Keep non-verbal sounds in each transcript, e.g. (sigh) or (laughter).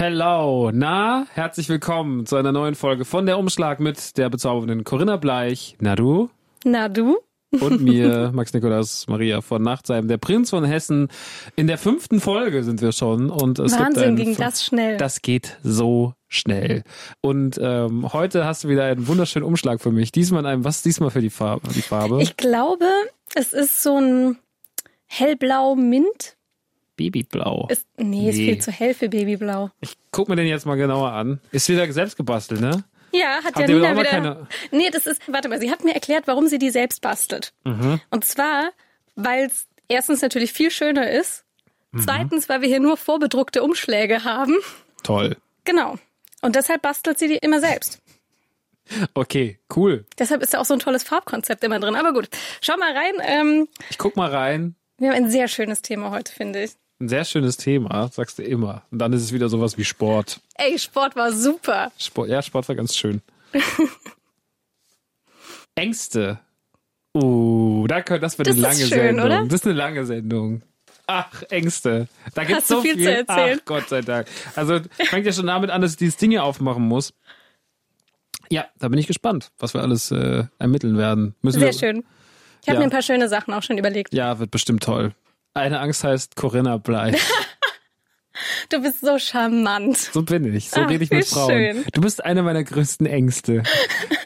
Hello, na, herzlich willkommen zu einer neuen Folge von der Umschlag mit der bezaubernden Corinna Bleich. Na du? Na du? Und mir, (laughs) Max Nikolaus Maria von Nachtsheim, der Prinz von Hessen. In der fünften Folge sind wir schon. Und es Wahnsinn, ging das schnell. Das geht so schnell. Und ähm, heute hast du wieder einen wunderschönen Umschlag für mich. Diesmal in einem, was ist diesmal für die Farbe? Die Farbe? Ich glaube, es ist so ein hellblau-mint. Babyblau. Ist, nee, ist viel zu hell für Babyblau. Ich guck mir den jetzt mal genauer an. Ist wieder selbst gebastelt, ne? Ja, hat Habt ja ihr Nina auch noch wieder. keine- Nee, das ist, warte mal, sie hat mir erklärt, warum sie die selbst bastelt. Mhm. Und zwar, weil es erstens natürlich viel schöner ist. Mhm. Zweitens, weil wir hier nur vorbedruckte Umschläge haben. Toll. Genau. Und deshalb bastelt sie die immer selbst. Okay, cool. Deshalb ist da auch so ein tolles Farbkonzept immer drin. Aber gut, schau mal rein. Ähm, Ich guck mal rein. wir haben ein sehr schönes Thema heute, finde ich. Ein sehr schönes Thema, sagst du immer. Und dann ist es wieder sowas wie Sport. Ey, Sport war super. Sport ja, Sport war ganz schön. (laughs) Ängste. Uh, da können, das wird Das eine lange schön, Sendung. oder? Das ist eine lange Sendung. Ach, Ängste. Da gibt's Hast du so viel viel. zu erzählen? Ach, Gott sei Dank. Also fängt ja schon damit an, dass ich dieses Ding hier aufmachen muss. Ja, da bin ich gespannt, was wir alles äh, ermitteln werden. Müssen Sehr wir, schön. Ich habe Ja. mir ein paar schöne Sachen auch schon überlegt. Ja, wird bestimmt toll. Eine Angst heißt Corinna Bleich. (laughs) Du bist so charmant. So bin ich. So Ach, rede ich mit Frauen. schön. Du bist eine meiner größten Ängste.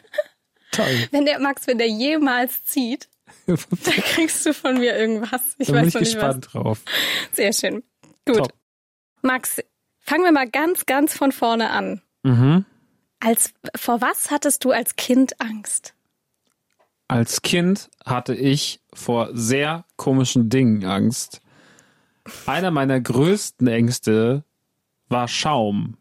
(laughs) Toll. Wenn der Max, wenn der jemals zieht, (laughs) dann kriegst du von mir irgendwas. Ich da bin weiß ich noch nicht gespannt drauf. was. Sehr schön. Gut. Top. Max, fangen wir mal ganz, ganz von vorne an. Mhm. Als, vor was hattest du als Kind Angst? Als Kind hatte ich vor sehr komischen Dingen Angst. Einer meiner größten Ängste war Schaum.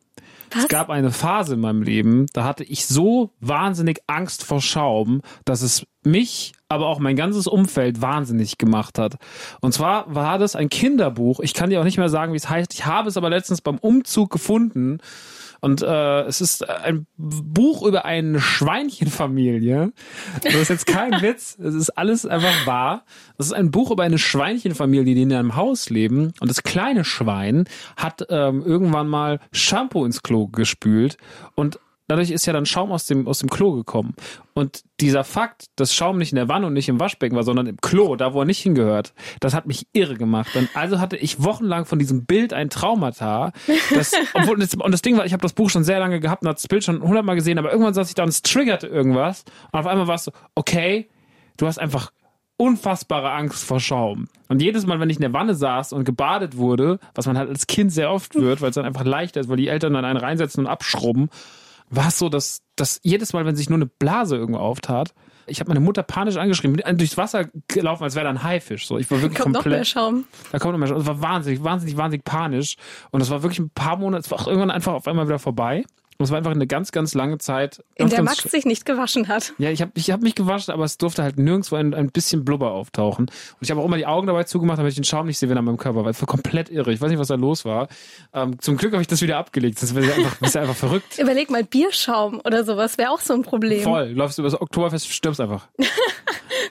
Was? Es gab eine Phase in meinem Leben, da hatte ich so wahnsinnig Angst vor Schaum, dass es mich, aber auch mein ganzes Umfeld wahnsinnig gemacht hat. Und zwar war das ein Kinderbuch. Ich kann dir auch nicht mehr sagen, wie es heißt. Ich habe es aber letztens beim Umzug gefunden. Und äh, es ist ein Buch über eine Schweinchenfamilie. Das ist jetzt kein (laughs) Witz. Es ist alles einfach wahr. Das ist ein Buch über eine Schweinchenfamilie, die in einem Haus leben. Und das kleine Schwein hat ähm, irgendwann mal Shampoo ins Klo gespült und Dadurch ist ja dann Schaum aus dem, aus dem Klo gekommen. Und dieser Fakt, dass Schaum nicht in der Wanne und nicht im Waschbecken war, sondern im Klo, da wo er nicht hingehört, das hat mich irre gemacht. Und also hatte ich wochenlang von diesem Bild ein Traumata. Das, (laughs) obwohl und das Ding war, ich habe das Buch schon sehr lange gehabt und habe das Bild schon hundertmal gesehen, aber irgendwann saß ich da und es triggerte irgendwas. Und auf einmal war es so, okay, du hast einfach unfassbare Angst vor Schaum. Und jedes Mal, wenn ich in der Wanne saß und gebadet wurde, was man halt als Kind sehr oft wird, weil es dann einfach leichter ist, weil die Eltern dann einen reinsetzen und abschrubben, war es so, dass, dass jedes Mal, wenn sich nur eine Blase irgendwo auftat, ich habe meine Mutter panisch angeschrieben, bin durchs Wasser gelaufen, als wäre da ein Haifisch. So, ich war wirklich Kommt noch mehr komplett. Schaum. Da kommt noch mehr. Schaum. Es war wahnsinnig, wahnsinnig, wahnsinnig panisch. Und es war wirklich ein paar Monate, es war auch irgendwann einfach auf einmal wieder vorbei. Und es war einfach eine ganz, ganz lange Zeit. In der Max sich nicht gewaschen hat. ja, ich habe ich hab mich gewaschen, aber es durfte halt nirgendwo ein, ein bisschen Blubber auftauchen. Und ich habe auch immer die Augen dabei zugemacht, damit ich den Schaum nicht sehe, wenn er an meinem Körper war. Es war komplett irre. Ich weiß nicht, was da los war. Ähm, zum Glück habe ich das wieder abgelegt. Das wäre einfach, das wär einfach verrückt. (laughs) Überleg mal, Bierschaum oder sowas wäre auch so ein Problem. Voll. Läufst du über das Oktoberfest, stirbst einfach. (laughs)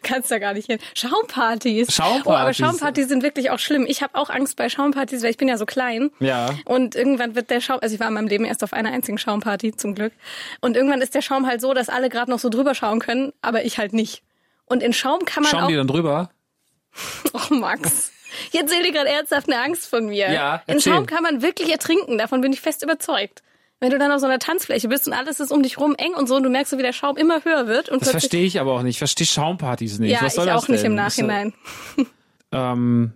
Kannst da gar nicht hin. Schaumpartys. Schaumpartys. Oh, aber Schaumpartys sind wirklich auch schlimm. Ich habe auch Angst bei Schaumpartys, weil ich bin ja so klein. Ja. Und irgendwann wird der Schaum, also ich war in meinem Leben erst auf einer einzigen Schaumparty, zum Glück. Und irgendwann ist der Schaum halt so, dass alle gerade noch so drüber schauen können, aber ich halt nicht. Und in Schaum kann man Schauen die auch. dann drüber? (laughs) Oh, Max. Jetzt erzähl dir gerade ernsthaft eine Angst von mir. Ja, in erzähl. Schaum kann man wirklich ertrinken, davon bin ich fest überzeugt. Wenn du dann auf so einer Tanzfläche bist und alles ist um dich rum eng und so und du merkst so, wie der Schaum immer höher wird und Das verstehe ich aber auch nicht. Ich verstehe Schaumpartys nicht. ja, ich auch nicht denn? im ist ja- Nachhinein. (laughs) Ähm,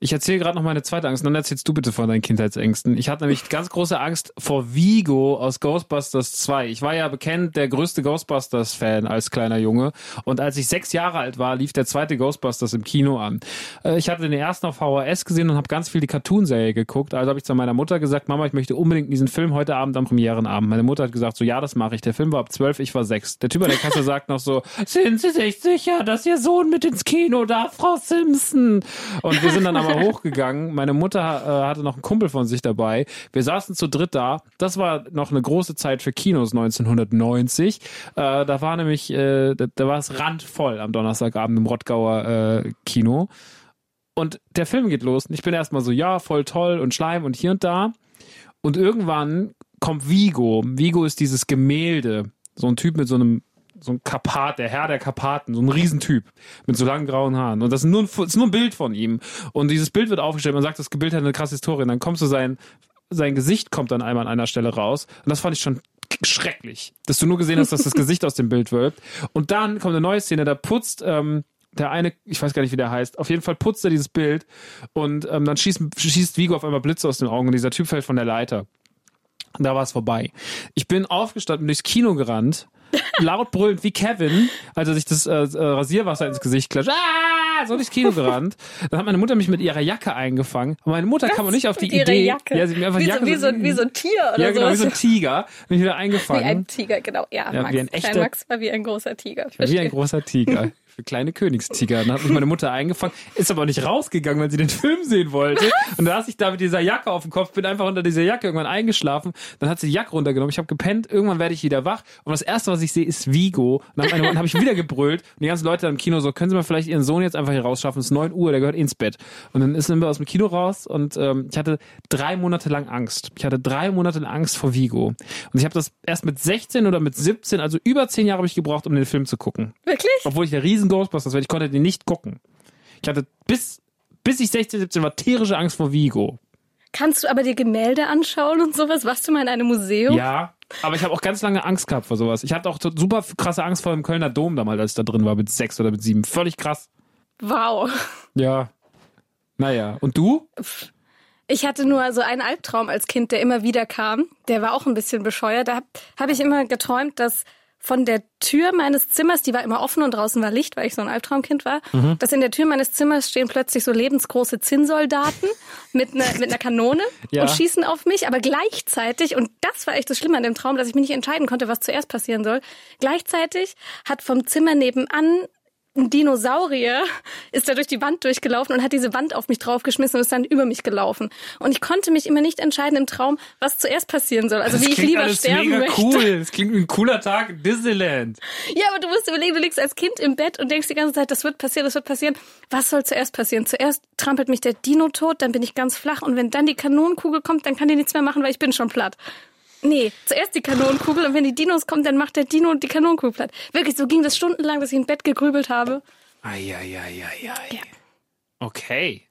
ich erzähle gerade noch meine zweite Angst. Dann erzählst du bitte von deinen Kindheitsängsten. Ich hatte nämlich ganz große Angst vor Vigo aus Ghostbusters 2. Ich war ja bekannt der größte Ghostbusters-Fan als kleiner Junge. Und als ich sechs Jahre alt war, lief der zweite Ghostbusters im Kino an. Äh, Ich hatte den ersten auf VHS gesehen und habe ganz viel die Cartoon-Serie geguckt. Also habe ich zu meiner Mutter gesagt, Mama, ich möchte unbedingt diesen Film heute Abend am Premierenabend. Meine Mutter hat gesagt, so ja, das mache ich. Der Film war ab zwölf, ich war sechs. Der Typ an der Kasse (laughs) sagt noch so, sind Sie sich sicher, dass Ihr Sohn mit ins Kino darf, Frau Simpson? Und wir sind dann aber hochgegangen. Meine Mutter äh, hatte noch einen Kumpel von sich dabei. Wir saßen zu dritt da. Das war noch eine große Zeit für Kinos 1990. Äh, da war nämlich, äh, da, da war es randvoll am Donnerstagabend im Rottgauer äh, Kino. Und der Film geht los und ich bin erstmal so, ja, voll toll und Schleim und hier und da. Und irgendwann kommt Vigo. Vigo ist dieses Gemälde. So ein Typ mit so einem so ein Karpat, der Herr der Karpaten, so ein Riesentyp mit so langen grauen Haaren. Und das ist nur ein, ist nur ein Bild von ihm. Und dieses Bild wird aufgestellt. Man sagt, das Bild hat eine krasse Historie. Und dann kommt so sein, sein Gesicht kommt dann einmal an einer Stelle raus. Und das fand ich schon schrecklich, dass du nur gesehen hast, dass das Gesicht aus dem Bild wölbt. Und dann kommt eine neue Szene, da putzt ähm, der eine, ich weiß gar nicht, wie der heißt, auf jeden Fall putzt er dieses Bild und ähm, dann schießt, schießt Vigo auf einmal Blitze aus den Augen und dieser Typ fällt von der Leiter. Und da war es vorbei. Ich bin aufgestanden, durchs Kino gerannt, laut brüllend wie Kevin, als er sich das äh, äh Rasierwasser ins Gesicht klatscht. Ah! So durchs Kino gerannt. Dann hat meine Mutter mich mit ihrer Jacke eingefangen. Und meine Mutter kam auch nicht auf die Idee. Jacke. Ja, sie hat mir einfach wie, die so, Jacke wie, so, wie so ein Tier oder ja, genau, wie so ein Tiger. Bin ich wieder eingefangen. Wie ein Tiger, genau. Ja, Ja, Max. wie ein Klein echter- Max war wie ein großer Tiger. wie ein großer Tiger. (laughs) Für kleine Königstiger. Dann hat mich meine Mutter eingefangen, ist aber nicht rausgegangen, weil sie den Film sehen wollte. Und da saß ich da mit dieser Jacke auf dem Kopf, bin einfach unter dieser Jacke irgendwann eingeschlafen. Dann hat sie die Jacke runtergenommen. Ich habe gepennt. Irgendwann werde ich wieder wach. Und das erste, was ich sehe, ist Vigo. Und dann habe hab ich wieder gebrüllt. Und die ganzen Leute im Kino so, können Sie mal vielleicht Ihren Sohn jetzt einfach hier rausschaffen? Es ist 9 Uhr, der gehört ins Bett. Und dann sind wir aus dem Kino raus und ähm, ich hatte drei Monate lang Angst. Ich hatte drei Monate lang Angst vor Vigo. Und ich habe das erst mit 16 oder mit 17, also über 10 Jahre habe ich gebraucht, um den Film zu gucken. Wirklich? Obwohl ich der riesen Ghostbusters war, ich konnte den nicht gucken. Ich hatte bis, bis ich 16, 17 war tierische Angst vor Vigo. Kannst du aber dir Gemälde anschauen und sowas? Warst du mal in einem Museum? Ja, aber ich habe auch ganz lange Angst gehabt vor sowas. Ich hatte auch super krasse Angst vor dem Kölner Dom damals, als ich da drin war, mit sechs oder mit sieben. Völlig krass. Wow. Ja. Naja. Und du? Ich hatte nur so einen Albtraum als Kind, der immer wieder kam. Der war auch ein bisschen bescheuert. Da habe hab ich immer geträumt, dass von der Tür meines Zimmers, die war immer offen und draußen war Licht, weil ich so ein Albtraumkind war, Mhm. dass in der Tür meines Zimmers stehen plötzlich so lebensgroße Zinnsoldaten (laughs) mit einer mit einer Kanone Ja. und schießen auf mich, aber gleichzeitig, und das war echt das Schlimme an dem Traum, dass ich mich nicht entscheiden konnte, was zuerst passieren soll, gleichzeitig hat vom Zimmer nebenan ein Dinosaurier ist da durch die Wand durchgelaufen und hat diese Wand auf mich draufgeschmissen und ist dann über mich gelaufen. Und ich konnte mich immer nicht entscheiden im Traum, was zuerst passieren soll. Also Das wie ich lieber alles sterben mega möchte. cool. Das klingt wie ein cooler Tag in Disneyland. Ja, aber du musst überlegen, du liegst als Kind im Bett und denkst die ganze Zeit, das wird passieren, das wird passieren. Was soll zuerst passieren? Zuerst trampelt mich der Dino tot, dann bin ich ganz flach und wenn dann die Kanonenkugel kommt, dann kann die nichts mehr machen, weil ich bin schon platt. Nee, zuerst die Kanonenkugel und wenn die Dinos kommen, dann macht der Dino die Kanonenkugel platt. Wirklich, so ging das stundenlang, dass ich im Bett gegrübelt habe. Eieieiei. Ja. Okay.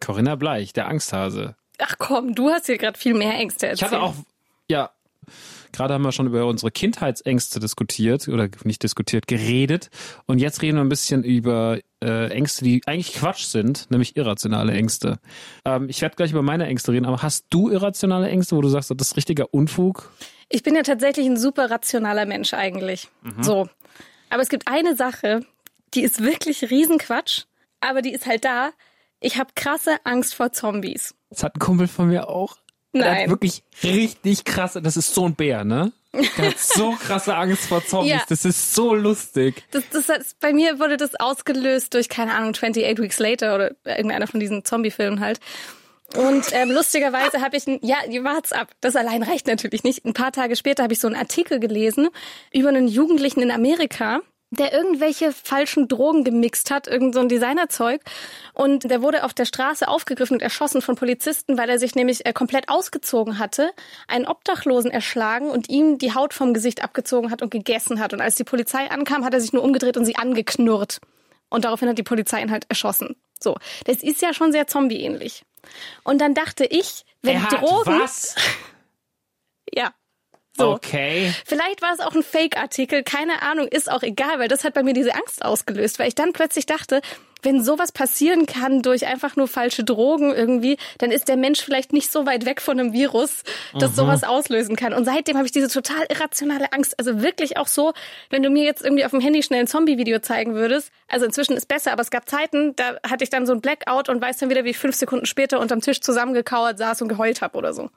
Corinna Bleich, der Angsthase. Ach komm, du hast hier gerade viel mehr Ängste Ich erzählt. hatte auch, ja, gerade haben wir schon über unsere Kindheitsängste diskutiert oder nicht diskutiert, geredet. Und jetzt reden wir ein bisschen über äh, Ängste, die eigentlich Quatsch sind, nämlich irrationale Ängste. Ähm, ich werde gleich über meine Ängste reden, aber hast du irrationale Ängste, wo du sagst, das ist richtiger Unfug? Ich bin ja tatsächlich ein super rationaler Mensch eigentlich. So. Aber es gibt eine Sache, die ist wirklich Riesenquatsch, aber die ist halt da. Ich habe krasse Angst vor Zombies. Das hat ein Kumpel von mir auch. Der hat Nein. wirklich richtig krasse, das ist so ein Bär, ne? Der hat so (laughs) krasse Angst vor Zombies. Ja. Das ist so lustig. Das, das hat, bei mir wurde das ausgelöst durch, keine Ahnung, 28 Weeks Later oder irgendeiner von diesen Zombie-Filmen halt. Und ähm, lustigerweise habe ich, ein, ja, wart's ab, das allein reicht natürlich nicht. Ein paar Tage später habe ich so einen Artikel gelesen über einen Jugendlichen in Amerika, der irgendwelche falschen Drogen gemixt hat, irgend so ein Designerzeug. Und der wurde auf der Straße aufgegriffen und erschossen von Polizisten, weil er sich nämlich äh, komplett ausgezogen hatte, einen Obdachlosen erschlagen und ihm die Haut vom Gesicht abgezogen hat und gegessen hat. Und als die Polizei ankam, hat er sich nur umgedreht und sie angeknurrt. Und daraufhin hat die Polizei ihn halt erschossen. So, das ist ja schon sehr zombie-ähnlich. Und dann dachte ich, wenn hat Drogen, was? (laughs) ja, so. Okay. Vielleicht war es auch ein Fake-Artikel, keine Ahnung, ist auch egal, weil das hat bei mir diese Angst ausgelöst, weil ich dann plötzlich dachte, wenn sowas passieren kann durch einfach nur falsche Drogen irgendwie, dann ist der Mensch vielleicht nicht so weit weg von einem Virus, das sowas auslösen kann. Und seitdem habe ich diese total irrationale Angst. Also wirklich auch so, wenn du mir jetzt irgendwie auf dem Handy schnell ein Zombie-Video zeigen würdest, also inzwischen ist besser, aber es gab Zeiten, da hatte ich dann so ein Blackout und weiß dann wieder, wie ich fünf Sekunden später unterm Tisch zusammengekauert saß und geheult habe oder so.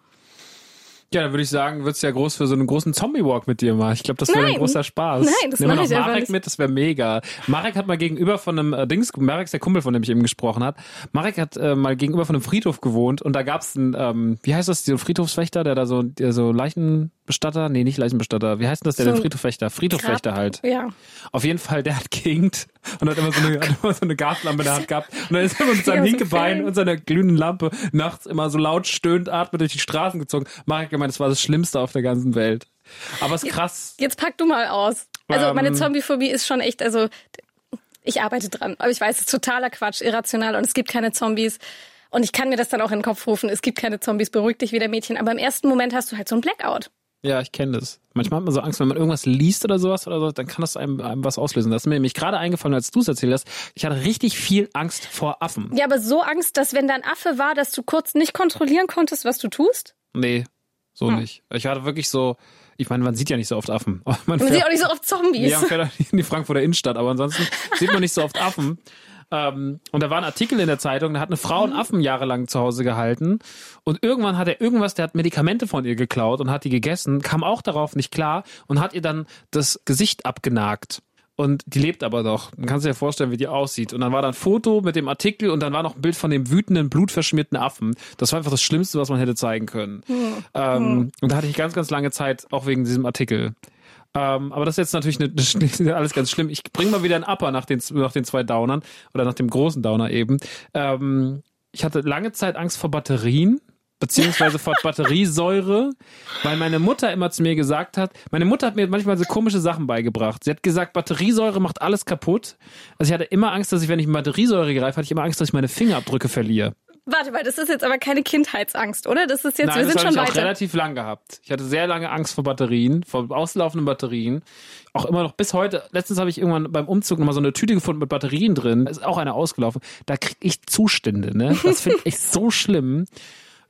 Ja, dann würde ich sagen, wird's ja groß für so einen großen Zombie-Walk mit dir mal. Ich glaube, das wäre ein großer Spaß. Nein, das Nehmen wir noch ich Marek mit, das wäre mega. Marek hat mal gegenüber von einem äh, Dings, Marek ist der Kumpel, von dem ich eben gesprochen habe. Marek hat äh, mal gegenüber von einem Friedhof gewohnt und da gab's einen, ähm, wie heißt das, dieser Friedhofswächter, der da so, der so Leichen Leichenbestatter? Nee, nicht Leichenbestatter. Wie heißt denn das? Der, So der Friedhofwächter. Friedhofwächter halt. Ja. Auf jeden Fall, der hat gehinkt und hat immer so eine, immer so eine Gaslampe in der Hand gehabt. Und dann ist (laughs) er immer mit seinem Ja, Hinkebein und seiner glühenden Lampe nachts immer so laut stöhnt, atmet durch die Straßen gezogen. Marek gemeint, das war das Schlimmste auf der ganzen Welt. Aber es ist krass. Jetzt pack du mal aus. Also Ähm. meine Zombiephobie ist schon echt, also ich arbeite dran. Aber ich weiß, es ist totaler Quatsch, irrational und es gibt keine Zombies. Und ich kann mir das dann auch in den Kopf rufen, es gibt keine Zombies, beruhig dich wieder Mädchen. Aber im ersten Moment hast du halt so ein Blackout. Ja, ich kenne das. Manchmal hat man so Angst, wenn man irgendwas liest oder sowas oder so, dann kann das einem, einem was auslösen. Das ist mir nämlich gerade eingefallen, als du es erzählt hast. Ich hatte richtig viel Angst vor Affen. Ja, aber so Angst, dass wenn da ein Affe war, dass du kurz nicht kontrollieren konntest, was du tust? Nee, so Hm. nicht. Ich hatte wirklich so, ich meine, man sieht ja nicht so oft Affen. (laughs) Man Man fährt- sieht auch nicht so oft Zombies. Ja, man fährt in die Frankfurter Innenstadt, aber ansonsten (laughs) sieht man nicht so oft Affen. Ähm, und da war ein Artikel in der Zeitung, da hat eine Frau einen Affen jahrelang zu Hause gehalten und irgendwann hat er irgendwas, der hat Medikamente von ihr geklaut und hat die gegessen, kam auch darauf nicht klar und hat ihr dann das Gesicht abgenagt. Und die lebt aber noch. Man kann sich ja vorstellen, wie die aussieht. Und dann war da ein Foto mit dem Artikel und dann war noch ein Bild von dem wütenden, blutverschmierten Affen. Das war einfach das Schlimmste, was man hätte zeigen können. Ähm, und da hatte ich ganz, ganz lange Zeit, auch wegen diesem Artikel. Ähm, aber das ist jetzt natürlich eine, (laughs) eine, alles ganz schlimm. Ich bringe mal wieder einen Upper nach den, nach den zwei Downern oder nach dem großen Downer eben. Ähm, ich hatte lange Zeit Angst vor Batterien beziehungsweise vor (laughs) Batteriesäure, weil meine Mutter immer zu mir gesagt hat, meine Mutter hat mir manchmal so komische Sachen beigebracht. Sie hat gesagt, Batteriesäure macht alles kaputt. Also ich hatte immer Angst, dass ich, wenn ich Batteriesäure greife, hatte ich immer Angst, dass ich meine Fingerabdrücke verliere. Warte mal, das ist jetzt aber keine Kindheitsangst, oder? Das ist jetzt, Nein, wir das sind schon ich auch weiter. relativ lang gehabt. Ich hatte sehr lange Angst vor Batterien, vor auslaufenden Batterien. Auch immer noch bis heute. Letztens habe ich irgendwann beim Umzug nochmal so eine Tüte gefunden mit Batterien drin. Ist auch eine ausgelaufen. Da krieg ich Zustände, ne? Das finde ich so (laughs) schlimm.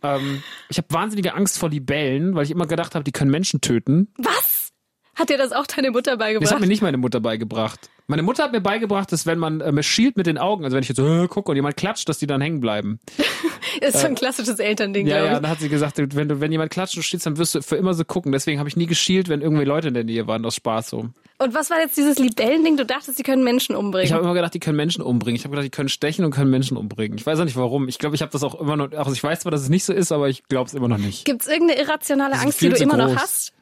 Ähm, ich habe wahnsinnige Angst vor Libellen, weil ich immer gedacht habe, die können Menschen töten. Was? Hat dir das auch deine Mutter Das hat beigebracht? mir nicht meine Mutter beigebracht. Meine Mutter hat mir beigebracht, dass wenn man äh, schielt mit den Augen, also wenn ich jetzt so äh, gucke und jemand klatscht, dass die dann hängen bleiben. (laughs) ist so ein klassisches Elternding, Ja, glaube ja, ich. dann hat sie gesagt, wenn du, wenn jemand klatscht und stehst, dann wirst du für immer so gucken. Deswegen habe ich nie geschielt, wenn irgendwie Leute in der Nähe waren, aus Spaß so. Und was war jetzt dieses Libellending? Du dachtest, sie können Menschen umbringen. Ich habe immer gedacht, die können Menschen umbringen. Ich habe gedacht, die können stechen und können Menschen umbringen. Ich weiß auch nicht warum. Ich glaube, ich habe das auch immer noch, also ich weiß zwar, dass es nicht so ist, aber ich glaube es immer noch nicht. Gibt es irgendeine irrationale Angst, die du immer noch groß. hast?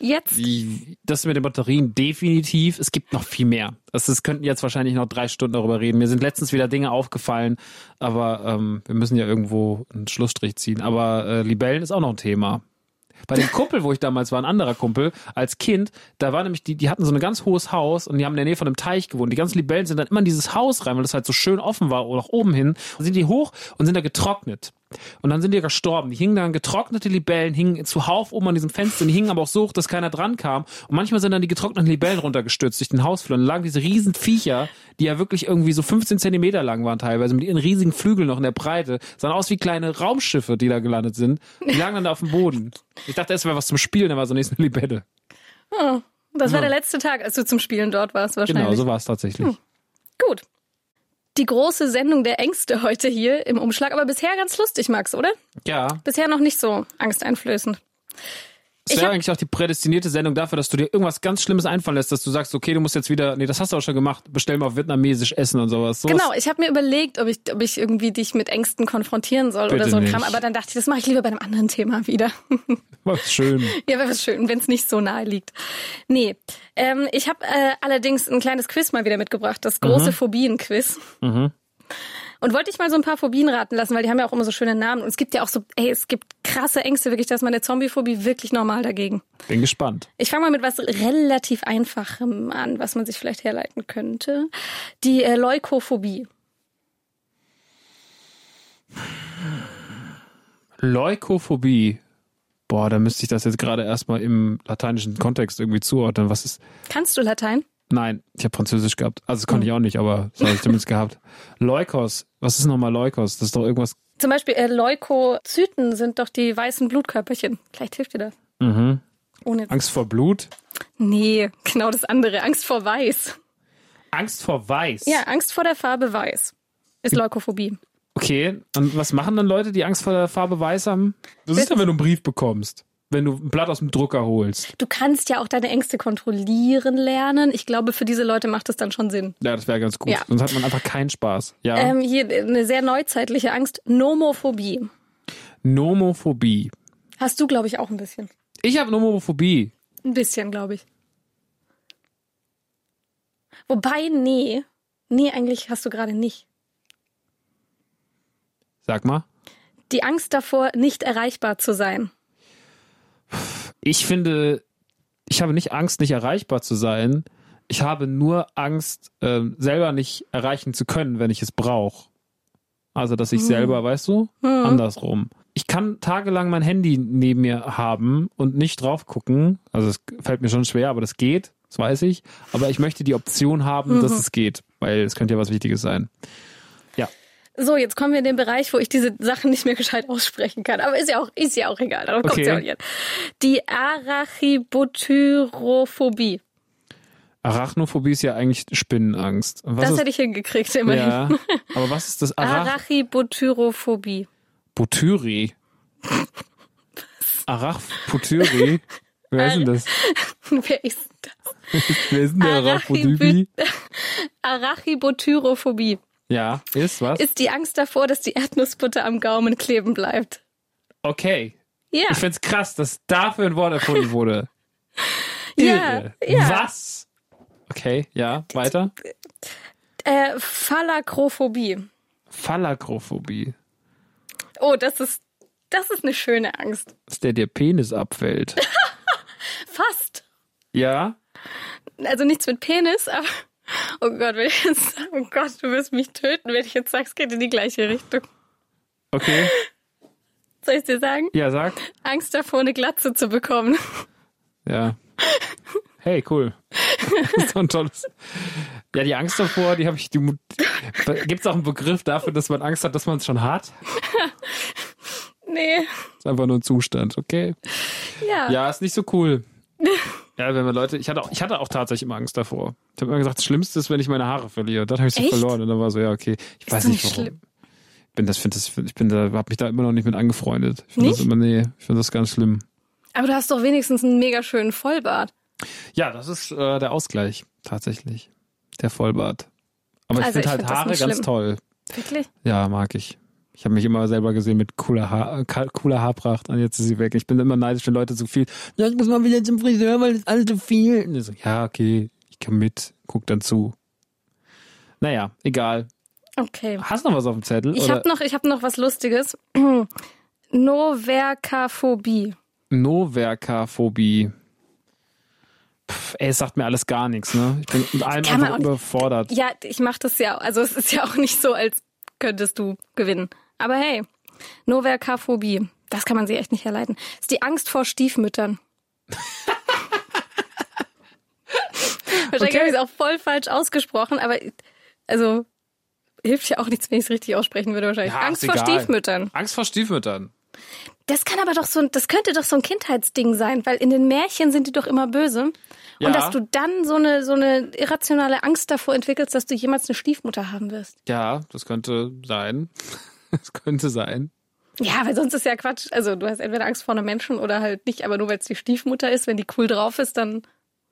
Jetzt? Das mit den Batterien definitiv. Es gibt noch viel mehr. Also könnten jetzt wahrscheinlich noch drei Stunden darüber reden. Mir sind letztens wieder Dinge aufgefallen, aber ähm, wir müssen ja irgendwo einen Schlussstrich ziehen. Aber äh, Libellen ist auch noch ein Thema. Bei dem Kumpel, wo ich damals war, ein anderer Kumpel, als Kind, da war nämlich die, die hatten so ein ganz hohes Haus und die haben in der Nähe von einem Teich gewohnt. Die ganzen Libellen sind dann immer in dieses Haus rein, weil das halt so schön offen war, oder nach oben hin. Und sind die hoch und sind da getrocknet. Und dann sind die gestorben. Die hingen dann getrocknete Libellen, hingen zuhauf oben an diesem Fenster. Und die hingen aber auch so hoch, dass keiner dran kam. Und manchmal sind dann die getrockneten Libellen runtergestürzt durch den Hausflur. Und dann lagen diese riesen Viecher, die ja wirklich irgendwie so 15 Zentimeter lang waren teilweise, mit ihren riesigen Flügeln noch in der Breite. Sahen aus wie kleine Raumschiffe, die da gelandet sind. Die lagen dann da auf dem Boden. Ich dachte, es wäre was zum Spielen, da war so nächste Libelle. Oh, das war der letzte Tag, als du zum Spielen dort warst, wahrscheinlich. Genau, so war es tatsächlich. Gut. Die große Sendung der Ängste heute hier im Umschlag, aber bisher ganz lustig, Max, oder? Ja, Bisher noch nicht so angsteinflößend. Ich wäre eigentlich auch die prädestinierte Sendung dafür, dass du dir irgendwas ganz Schlimmes einfallen lässt, dass du sagst, okay, du musst jetzt wieder, nee, das hast du auch schon gemacht, bestell mal auf vietnamesisch essen und sowas. sowas Genau, ich habe mir überlegt, ob ich, ob ich irgendwie dich mit Ängsten konfrontieren soll oder Bitte so ein. Kram, aber dann dachte ich, das mache ich lieber bei einem anderen Thema wieder. (laughs) war schön. ja, wäre was schön, wenn es nicht so nahe liegt. Nee, ähm, ich habe äh, allerdings ein kleines Quiz mal wieder mitgebracht, das große Phobien-Quiz. Und wollte ich mal so ein paar Phobien raten lassen, weil die haben ja auch immer so schöne Namen. Und es gibt ja auch so, ey, es gibt krasse Ängste, wirklich, dass man eine Zombiephobie wirklich normal dagegen. Bin gespannt. Ich fange mal mit was relativ Einfachem an, was man sich vielleicht herleiten könnte. Die äh, Leukophobie. Leukophobie. Boah, da müsste ich das jetzt gerade erstmal im lateinischen Kontext irgendwie zuordnen. Was ist. Kannst du Latein? Nein, ich habe Französisch gehabt. Also das konnte ich auch nicht, aber das habe ich zumindest gehabt. (laughs) Leukos. Was ist nochmal Leukos? Das ist doch irgendwas. Zum Beispiel äh, Leukozyten sind doch die weißen Blutkörperchen. Vielleicht hilft dir das. Mhm. Ohne. Angst vor Blut? Nee, genau das andere. Angst vor Weiß. Angst vor Weiß. Ja, Angst vor der Farbe Weiß ist Leukophobie. Okay, und was machen dann Leute, die Angst vor der Farbe Weiß haben? Was ist denn, wenn du einen Brief bekommst? Wenn du ein Blatt aus dem Drucker holst? Du kannst ja auch deine Ängste kontrollieren lernen. Ich glaube, für diese Leute macht es dann schon Sinn. Ja, das wäre ganz gut. Ja. Sonst hat man einfach keinen Spaß. Ja. Ähm, hier eine sehr neuzeitliche Angst. Nomophobie. Nomophobie. Hast du, glaube ich, auch ein bisschen. Ich habe Nomophobie. Ein bisschen, glaube ich. Wobei, nee. Nee, eigentlich hast du gerade nicht. Sag mal. Die Angst davor, nicht erreichbar zu sein. Ich finde, ich habe nicht Angst, nicht erreichbar zu sein. Ich habe nur Angst, ähm, selber nicht erreichen zu können, wenn ich es brauche. Also, dass ich selber, weißt du, andersrum. Ich kann tagelang mein Handy neben mir haben und nicht drauf gucken. Also, es fällt mir schon schwer, aber das geht. Das weiß ich. Aber ich möchte die Option haben, dass es geht, weil es könnte ja was Wichtiges sein. So, jetzt kommen wir in den Bereich, wo ich diese Sachen nicht mehr gescheit aussprechen kann. Aber ist ja auch, ist ja auch egal. Darum Okay. kommt's ja auch an. Die Arachibotyrophobie. Arachnophobie ist ja eigentlich Spinnenangst. Was Das ist, hätte ich hingekriegt, immerhin. ja. Aber was ist das Arach Arachibotyrophobie. Butyri? (laughs) Arachbutyri? Wer ist denn das? (laughs) Wer ist das? (laughs) Wer ist denn der? Arachibotyrophobie Ja, ist was? ist die Angst davor, dass die Erdnussbutter am Gaumen kleben bleibt. Okay. Ja, Ich find's krass, dass dafür ein Wort erfunden wurde. (laughs) ja, Irre. ja. Was? Okay, ja, weiter. Äh, Phalakrophobie. Phallakrophobie. Oh, das ist, das ist eine schöne Angst. Dass der dir Penis abfällt. (laughs) Fast. Ja? Also nichts mit Penis, aber oh Gott, wenn ich jetzt, oh Gott, du wirst mich töten, wenn ich jetzt sage, es geht in die gleiche Richtung. Okay. Soll ich dir sagen? Ja, sag. Angst davor, eine Glatze zu bekommen. Ja. Hey, cool. Das ist doch ein tolles. Ja, die Angst davor, die habe ich. Die, Gibt es auch einen Begriff dafür, dass man Angst hat, dass man es schon hat? Nee. ist einfach nur ein Zustand, okay? Ja. Ja, ist nicht so cool. (laughs) Ja, wenn wir Leute, ich hatte auch, ich hatte auch tatsächlich immer Angst davor. Ich habe immer gesagt, das Schlimmste ist, wenn ich meine Haare verliere. Dann habe ich sie Echt? verloren und dann war so, ja, okay. Ich weiß doch nicht warum. schlimm. Ich bin das, finde das, ich bin da, habe mich da immer noch nicht mit angefreundet. Ich finde das immer, nee, ich finde das ganz schlimm. Aber du hast doch wenigstens einen mega schönen Vollbart. Ja, das ist äh, der Ausgleich, tatsächlich. Der Vollbart. Aber ich Also finde ich halt find Haare ganz toll. Wirklich? Ja, mag ich. Ich habe mich immer selber gesehen mit cooler, Haar, ka- cooler Haarpracht und jetzt ist sie weg. Ich bin immer neidisch, wenn Leute so viel, ja, ich muss mal wieder zum Friseur, weil das alles so viel. So, ja, okay, ich komm mit, guck dann zu. Naja, egal. Okay. Hast du noch was auf dem Zettel? Ich habe noch, ich hab noch was Lustiges. (clears throat) Noverkaphobie. Noverkaphobie. Pff, ey, es sagt mir alles gar nichts, ne? Ich bin mit allem einfach nicht- überfordert. Ja, ich mache das ja. Also es ist ja auch nicht so, als könntest du gewinnen. Aber hey, Noverkaphobie. Das kann man sich echt nicht herleiten. Das ist die Angst vor Stiefmüttern. (laughs) Wahrscheinlich Okay. habe ich es auch voll falsch ausgesprochen, aber also hilft ja auch nichts, wenn ich es richtig aussprechen würde wahrscheinlich. Ja, Angst vor egal. Stiefmüttern. Angst vor Stiefmüttern. Das kann aber doch so, ein- das könnte doch so ein Kindheitsding sein, weil in den Märchen sind die doch immer böse. Ja. Und dass du dann so eine, so eine irrationale Angst davor entwickelst, dass du jemals eine Stiefmutter haben wirst. Ja, das könnte sein. (laughs) Das könnte sein. Ja, weil sonst ist ja Quatsch. Also du hast entweder Angst vor einem Menschen oder halt nicht, aber nur weil es die Stiefmutter ist, wenn die cool drauf ist, dann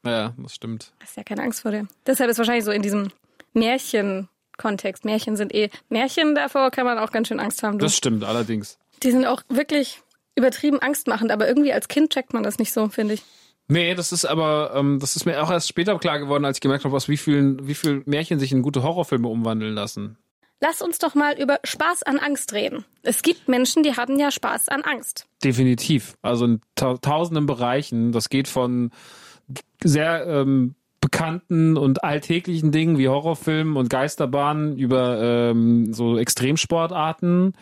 Ja, das stimmt. hast ja keine Angst vor der. Deshalb ist wahrscheinlich so in diesem Märchen-Kontext. Märchen sind eh, Märchen davor kann man auch ganz schön Angst haben. Du. Das stimmt allerdings. Die sind auch wirklich übertrieben angstmachend, aber irgendwie als Kind checkt man das nicht so, finde ich. Nee, das ist aber, ähm, das ist mir auch erst später klar geworden, als ich gemerkt habe, aus wie vielen, wie viel Märchen sich in gute Horrorfilme umwandeln lassen. Lass uns doch mal über Spaß an Angst reden. Es gibt Menschen, die haben ja Spaß an Angst. Definitiv. Also in ta tausenden Bereichen. Das geht von sehr ähm, bekannten und alltäglichen Dingen wie Horrorfilmen und Geisterbahnen über ähm, so Extremsportarten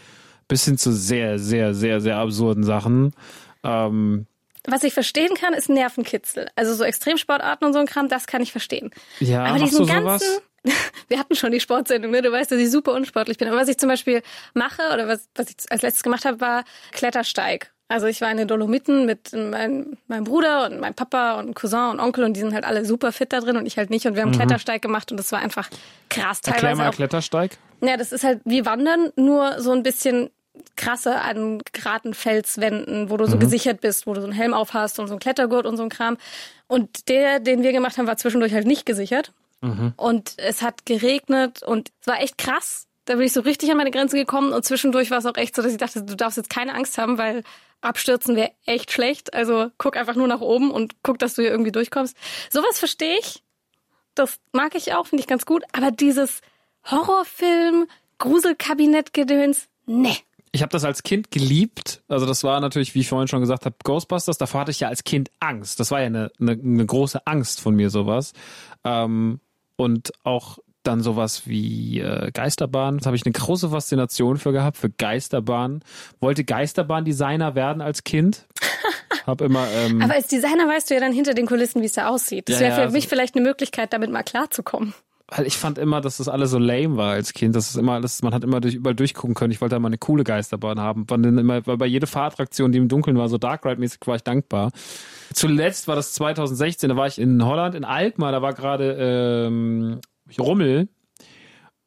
bis hin zu sehr, sehr, sehr, sehr absurden Sachen. Ähm, Was ich verstehen kann, ist Nervenkitzel. Also so Extremsportarten und so ein Kram, das kann ich verstehen. ja, Aber diesen ganzen, sowas? (laughs) wir hatten schon die Sportsendung, ne? Du weißt, dass ich super unsportlich bin. Aber was ich zum Beispiel mache oder was, was ich als letztes gemacht habe, war Klettersteig. Also ich war in den Dolomiten mit mein, meinem Bruder und meinem Papa und Cousin und Onkel und die sind halt alle super fit da drin und ich halt nicht. Und wir haben Klettersteig gemacht und das war einfach krass. Mhm. Erklär Teilweise mal auch Klettersteig. ja, das ist halt wie Wandern, nur so ein bisschen krasser an geraden Felswänden, wo du so gesichert bist, wo du so einen Helm auf hast und so einen Klettergurt und so ein Kram. Und der, den wir gemacht haben, war zwischendurch halt nicht gesichert. Und es hat geregnet und es war echt krass. Da bin ich so richtig an meine Grenze gekommen und zwischendurch war es auch echt so, dass ich dachte, du darfst jetzt keine Angst haben, weil abstürzen wäre echt schlecht. Also guck einfach nur nach oben und guck, dass du hier irgendwie durchkommst. Sowas verstehe ich. Das mag ich auch, finde ich ganz gut. Aber dieses Horrorfilm, Gruselkabinett-Gedöns, ne. Ich habe das als Kind geliebt. Also das war natürlich, wie ich vorhin schon gesagt habe, Ghostbusters. Davor hatte ich ja als Kind Angst. Das war ja eine, eine, eine große Angst von mir, sowas. Ähm, und auch dann sowas wie äh, Geisterbahn. Da habe ich eine große Faszination für gehabt, für Geisterbahn. Wollte Geisterbahn-Designer werden als Kind. (laughs) Hab immer, ähm, Aber als Designer weißt du ja dann hinter den Kulissen, wie es da aussieht. Das Ja, wäre ja, für also- mich vielleicht eine Möglichkeit, damit mal klarzukommen. weil ich fand immer, dass das alles so lame war als Kind. Das ist immer alles, man hat immer durch, überall durchgucken können. Ich wollte da mal eine coole Geisterbahn haben. War dann immer, weil bei jeder Fahrattraktion, die im Dunkeln war, so Dark Ride-mäßig, war ich dankbar. Zuletzt war das 2016, da war ich in Holland, in Alkmaar, da war gerade ähm, Rummel.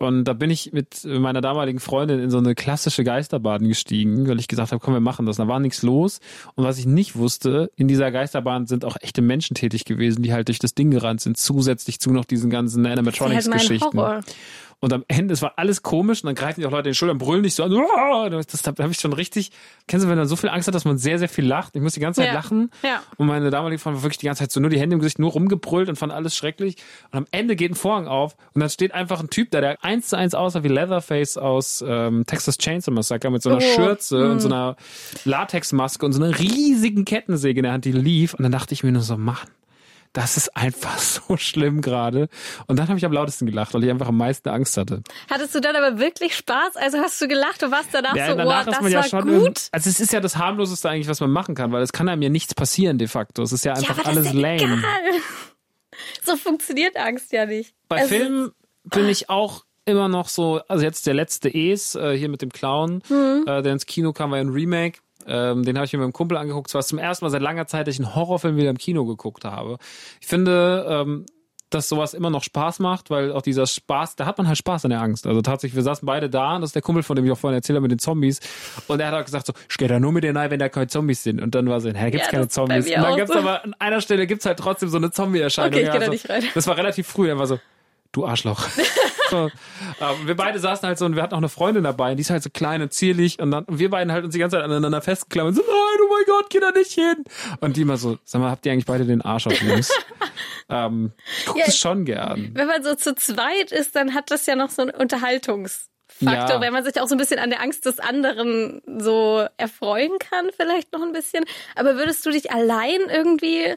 Und da bin ich mit meiner damaligen Freundin in so eine klassische Geisterbahn gestiegen, weil ich gesagt habe, komm, wir machen das. Da war nichts los. Und was ich nicht wusste, in dieser Geisterbahn sind auch echte Menschen tätig gewesen, die halt durch das Ding gerannt sind, zusätzlich zu noch diesen ganzen Animatronics-Geschichten. Und am Ende, es war alles komisch und dann greifen die auch Leute in den Schultern, brüllen nicht so an. "Uah!" Das, das, da habe ich schon richtig, kennst du, wenn man so viel Angst hat, dass man sehr, sehr viel lacht? Ich muss die ganze Zeit Ja. lachen. Ja. Und meine damalige Freundin war wirklich die ganze Zeit so nur die Hände im Gesicht, nur rumgebrüllt und fand alles schrecklich. Und am Ende geht ein Vorhang auf und dann steht einfach ein Typ da, der eins zu eins aussah wie Leatherface aus ähm, Texas Chainsaw Massacre mit so einer Oh. Schürze und so einer Latexmaske und so einer riesigen Kettensäge in der Hand, die lief. Und dann dachte ich mir nur so, Mann, das ist einfach (laughs) so schlimm gerade. Und dann habe ich am lautesten gelacht, weil ich einfach am meisten Angst hatte. Hattest du dann aber wirklich Spaß? Also hast du gelacht, du warst danach Ja, so, danach oh, ist das man ja war schon gut. Also es ist ja das harmloseste eigentlich, was man machen kann, weil es kann einem ja nichts passieren de facto. Es ist ja einfach ja, alles lame. egal. (laughs) So funktioniert Angst ja nicht. Bei Also, Filmen bin ich auch immer noch so, also jetzt der letzte Es, äh, hier mit dem Clown, Mhm. äh, der ins Kino kam, war ein Remake. Ähm, den habe ich mir mit einem Kumpel angeguckt. Es war zum ersten Mal seit langer Zeit, dass ich einen Horrorfilm wieder im Kino geguckt habe. Ich finde, ähm, dass sowas immer noch Spaß macht, weil auch dieser Spaß, da hat man halt Spaß an der Angst. Also tatsächlich, wir saßen beide da und das ist der Kumpel, von dem ich auch vorhin erzählt habe mit den Zombies. Und er hat auch gesagt so, ich gehe da nur mit dir rein, wenn da keine Zombies sind. Und dann war so, hä, gibt's Ja, keine Zombies? Und dann gibt's so. aber an einer Stelle gibt's halt trotzdem so eine Zombie-Erscheinung. Okay, ich geh da also, nicht rein. Das war relativ früh, er war so, du Arschloch. (laughs) so, ähm, wir beide saßen halt so und wir hatten auch eine Freundin dabei, und die ist halt so klein und zierlich und dann und wir beiden halt uns die ganze Zeit aneinander festgeklammert so, nein, oh mein Gott, geh da nicht hin. Und die immer so, sag mal, habt ihr eigentlich beide den Arsch auf Jungs? (laughs) ähm, ich guck Ja, das schon gern. Wenn man so zu zweit ist, dann hat das ja noch so einen Unterhaltungsfaktor, Ja. wenn man sich auch so ein bisschen an der Angst des anderen so erfreuen kann, vielleicht noch ein bisschen. Aber würdest du dich allein irgendwie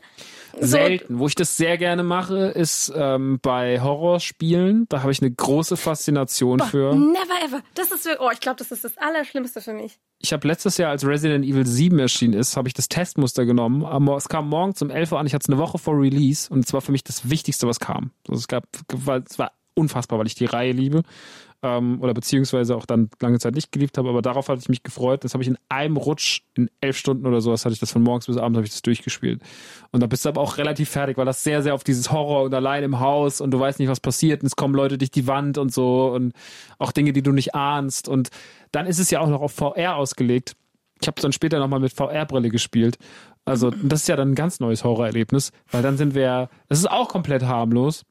so Selten. Wo ich das sehr gerne mache, ist ähm, bei Horrorspielen. Da habe ich eine große Faszination für. Never ever. Das ist wirklich, oh, ich glaube, das ist das Allerschlimmste für mich. Ich habe letztes Jahr, als Resident Evil 7 erschienen ist, habe ich das Testmuster genommen. Es kam morgen um 11 Uhr an. Ich hatte es eine Woche vor Release und es war für mich das Wichtigste, was kam. Also es gab, es war unfassbar, weil ich die Reihe liebe. Ähm, oder beziehungsweise auch dann lange Zeit nicht geliebt habe, aber darauf hatte ich mich gefreut. Das habe ich in einem Rutsch in elf Stunden oder sowas hatte ich das von morgens bis abends habe ich das durchgespielt. Und da bist du aber auch relativ fertig, weil das sehr, sehr auf dieses Horror und allein im Haus und du weißt nicht, was passiert und es kommen Leute durch die Wand und so und auch Dinge, die du nicht ahnst. Und dann ist es ja auch noch auf VR ausgelegt. Ich habe dann später nochmal mit VR-Brille gespielt. Also das ist ja dann ein ganz neues Horrorerlebnis, weil dann sind wir, das ist auch komplett harmlos,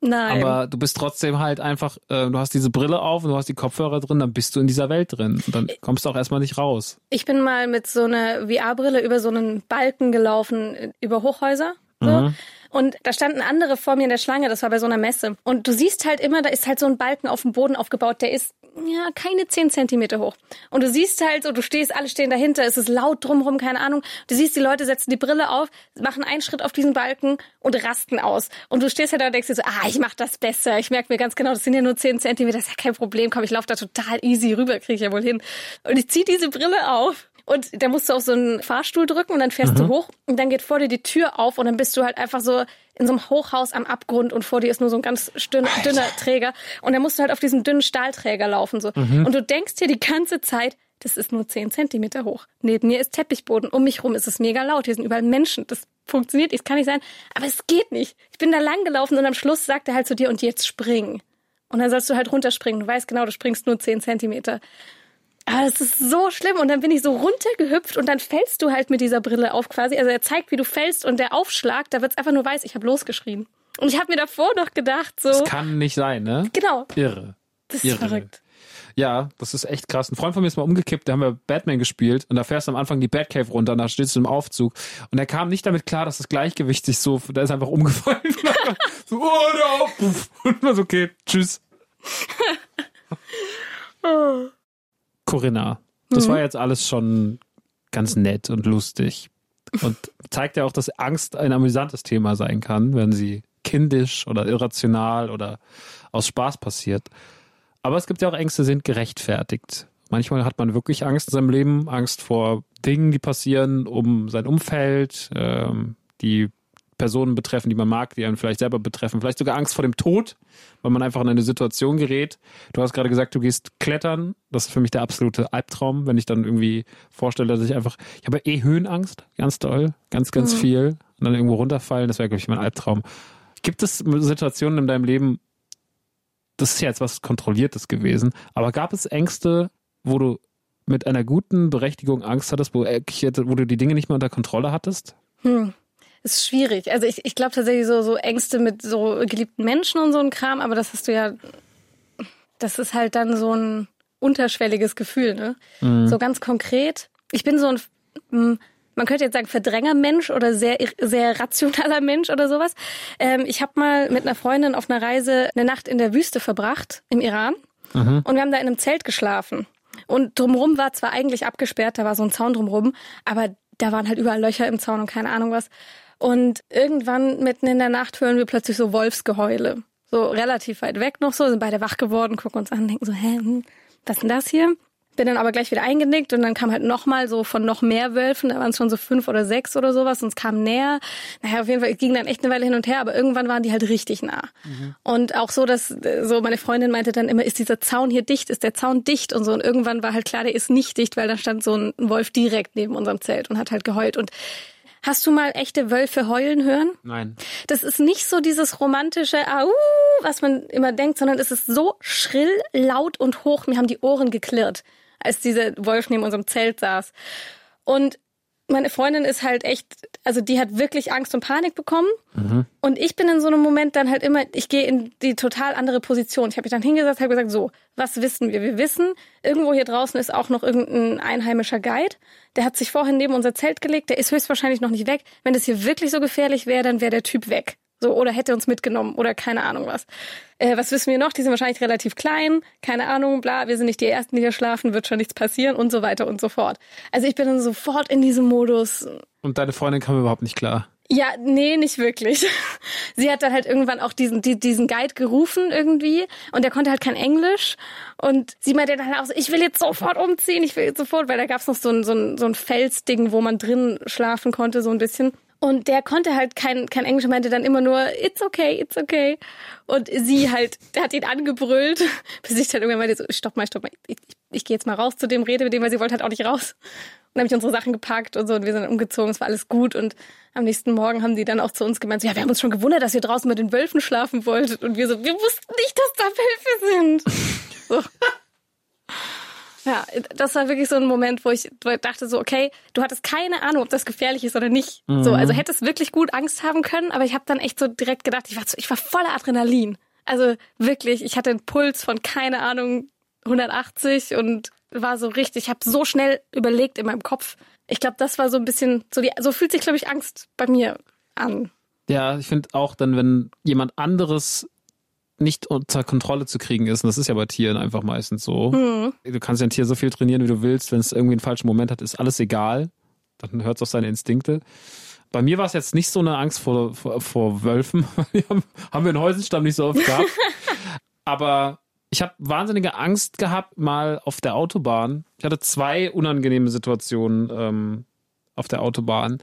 Nein. aber du bist trotzdem halt einfach, äh, du hast diese Brille auf und du hast die Kopfhörer drin, dann bist du in dieser Welt drin und dann kommst du auch erstmal nicht raus. Ich bin mal mit so einer VR-Brille über so einen Balken gelaufen, äh, über Hochhäuser. So. Mhm. Und da standen andere vor mir in der Schlange, das war bei so einer Messe. Und du siehst halt immer, da ist halt so ein Balken auf dem Boden aufgebaut, der ist ja keine zehn Zentimeter hoch. Und du siehst halt so, du stehst, alle stehen dahinter, es ist laut drumherum, keine Ahnung. Du siehst, die Leute setzen die Brille auf, machen einen Schritt auf diesen Balken und rasten aus. Und du stehst halt da und denkst dir so, ah, ich mach das besser. Ich merke mir ganz genau, das sind ja nur zehn Zentimeter, das ist ja kein Problem. Komm, ich laufe da total easy rüber, kriege ich ja wohl hin. Und ich zieh diese Brille auf und da musst du auf so einen Fahrstuhl drücken und dann fährst du hoch und dann geht vor dir die Tür auf und dann bist du halt einfach so in so einem Hochhaus am Abgrund und vor dir ist nur so ein ganz dünn, dünner Träger und dann musst du halt auf diesem dünnen Stahlträger laufen so. Und du denkst dir die ganze Zeit, das ist nur 10 Zentimeter hoch. Neben mir ist Teppichboden, um mich rum ist es mega laut, hier sind überall Menschen, das funktioniert, das kann nicht sein, aber es geht nicht. Ich bin da lang gelaufen und am Schluss sagt er halt zu dir und jetzt spring. Und dann sollst du halt runterspringen. Du weißt genau, du springst nur 10 Zentimeter. Aber das ist so schlimm. Und dann bin ich so runtergehüpft und dann fällst du halt mit dieser Brille auf quasi. Also er zeigt, wie du fällst und der Aufschlag, da wird's einfach nur weiß. Ich habe losgeschrien. Und ich habe mir davor noch gedacht, so, Das kann nicht sein, ne? genau, Irre. das ist Irre. verrückt. Ja, das ist echt krass. Ein Freund von mir ist mal umgekippt, da haben wir Batman gespielt und da fährst du am Anfang die Batcave runter und da stehst du im Aufzug und er kam nicht damit klar, dass das Gleichgewicht sich so, da ist einfach umgefallen. (laughs) so, oh, no, puff. und war so, okay, tschüss. (laughs) (laughs) Corinna, das Mhm. war jetzt alles schon ganz nett und lustig und zeigt ja auch, dass Angst ein amüsantes Thema sein kann, wenn sie kindisch oder irrational oder aus Spaß passiert. Aber es gibt ja auch Ängste, die sind gerechtfertigt. Manchmal hat man wirklich Angst in seinem Leben, Angst vor Dingen, die passieren, um sein Umfeld, ähm, die Personen betreffen, die man mag, die einen vielleicht selber betreffen, vielleicht sogar Angst vor dem Tod, weil man einfach in eine Situation gerät. Du hast gerade gesagt, du gehst klettern. Das ist für mich der absolute Albtraum, wenn ich dann irgendwie vorstelle, dass ich einfach, ich habe eh Höhenangst, ganz doll, ganz, ganz viel. Und dann irgendwo runterfallen, das wäre, glaube ich, mein Albtraum. Gibt es Situationen in deinem Leben, das ist ja jetzt was Kontrolliertes gewesen, aber gab es Ängste, wo du mit einer guten Berechtigung Angst hattest, wo, äh, wo du die Dinge nicht mehr unter Kontrolle hattest? Hm. Ist schwierig. Also ich, ich glaube tatsächlich so, so Ängste mit so geliebten Menschen und so ein Kram, aber das hast du ja, das ist halt dann so ein unterschwelliges Gefühl, ne? So ganz konkret. Ich bin so ein, mm, man könnte jetzt sagen Verdrängermensch oder sehr, sehr rationaler Mensch oder sowas. Ähm, ich habe mal mit einer Freundin auf einer Reise eine Nacht in der Wüste verbracht, im Iran. Und wir haben da in einem Zelt geschlafen. Und drumherum war zwar eigentlich abgesperrt, da war so ein Zaun drumherum, aber da waren halt überall Löcher im Zaun und keine Ahnung was. Und irgendwann mitten in der Nacht hören wir plötzlich so Wolfsgeheule. So relativ weit weg noch so, sind beide wach geworden, gucken uns an und denken so, hä, hm, was ist denn das hier? Bin dann aber gleich wieder eingenickt und dann kam halt nochmal so von noch mehr Wölfen, da waren es schon so fünf oder sechs oder sowas und es kam näher. Naja, auf jeden Fall es ging dann echt eine Weile hin und her, aber irgendwann waren die halt richtig nah. Und auch so, dass äh, so meine Freundin meinte dann immer, ist dieser Zaun hier dicht, ist der Zaun dicht und so. Und irgendwann war halt klar, der ist nicht dicht, weil da stand so ein Wolf direkt neben unserem Zelt und hat halt geheult. Und hast du mal echte Wölfe heulen hören? Nein. Das ist nicht so dieses romantische Au, was man immer denkt, sondern es ist so schrill, laut und hoch. Mir haben die Ohren geklirrt, als dieser Wolf neben unserem Zelt saß. Und meine Freundin ist halt echt, also die hat wirklich Angst und Panik bekommen. Und ich bin in so einem Moment dann halt immer, ich gehe in die total andere Position. Ich habe mich dann hingesetzt, habe gesagt, so, was wissen wir? Wir wissen, irgendwo hier draußen ist auch noch irgendein einheimischer Guide. Der hat sich vorhin neben unser Zelt gelegt, der ist höchstwahrscheinlich noch nicht weg. Wenn das hier wirklich so gefährlich wäre, dann wäre der Typ weg. So, oder hätte uns mitgenommen oder keine Ahnung was. Äh, was wissen wir noch? Die sind wahrscheinlich relativ klein, keine Ahnung, bla, wir sind nicht die Ersten, die hier schlafen, wird schon nichts passieren und so weiter und so fort. Also ich bin dann sofort in diesem Modus, Und deine Freundin kam überhaupt nicht klar. ja, nee, nicht wirklich. (laughs) Sie hat dann halt irgendwann auch diesen, die, diesen Guide gerufen irgendwie und der konnte halt kein Englisch. Und sie meinte dann auch so, ich will jetzt sofort umziehen, ich will jetzt sofort, weil da gab's noch so ein, so ein, so ein Felsding, wo man drin schlafen konnte, so ein bisschen. Und der konnte halt kein, kein Englisch und meinte dann immer nur, it's okay, it's okay. Und sie halt, der hat ihn angebrüllt, (laughs) bis ich dann irgendwann meinte, so, stopp mal, stopp mal, ich, ich, ich gehe jetzt mal raus zu dem, rede mit dem, weil sie wollte halt auch nicht raus. Und dann habe ich unsere Sachen gepackt und so und wir sind umgezogen, es war alles gut. Und am nächsten Morgen haben die dann auch zu uns gemeint, so, ja, wir haben uns schon gewundert, dass ihr draußen mit den Wölfen schlafen wolltet. Und wir so, wir wussten nicht, dass da Wölfe sind. (laughs) So. Ja, das war wirklich so ein Moment, wo ich dachte so, okay, du hattest keine Ahnung, ob das gefährlich ist oder nicht. So, also hättest wirklich gut Angst haben können, aber ich habe dann echt so direkt gedacht, ich war, so, ich war voller Adrenalin. Also wirklich, ich hatte einen Puls von keine Ahnung 180 und war so richtig, ich habe so schnell überlegt in meinem Kopf. Ich glaube, das war so ein bisschen so die so fühlt sich glaube ich Angst bei mir an. Ja, ich finde auch dann, wenn jemand anderes nicht unter Kontrolle zu kriegen ist, und das ist ja bei Tieren einfach meistens so. Du kannst ja ein Tier so viel trainieren, wie du willst, wenn es irgendwie einen falschen Moment hat, ist alles egal. Dann hört es auf seine Instinkte. Bei mir war es jetzt nicht so eine Angst vor, vor, vor Wölfen. (laughs) Haben wir in Häusenstamm nicht so oft gehabt. (laughs) Aber ich habe wahnsinnige Angst gehabt, mal auf der Autobahn. Ich hatte zwei unangenehme Situationen ähm, auf der Autobahn.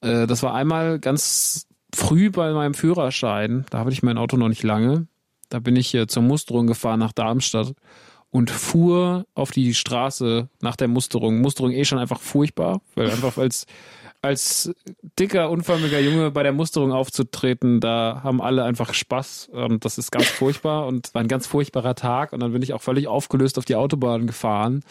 Äh, das war einmal ganz früh bei meinem Führerschein. Da hatte ich mein Auto noch nicht lange. Da bin ich hier zur Musterung gefahren nach Darmstadt und fuhr auf die Straße nach der Musterung. Musterung eh schon einfach furchtbar, weil einfach als als dicker, unförmiger Junge bei der Musterung aufzutreten, da haben alle einfach Spaß. Und das ist ganz furchtbar und war ein ganz furchtbarer Tag. Und dann bin ich auch völlig aufgelöst auf die Autobahn gefahren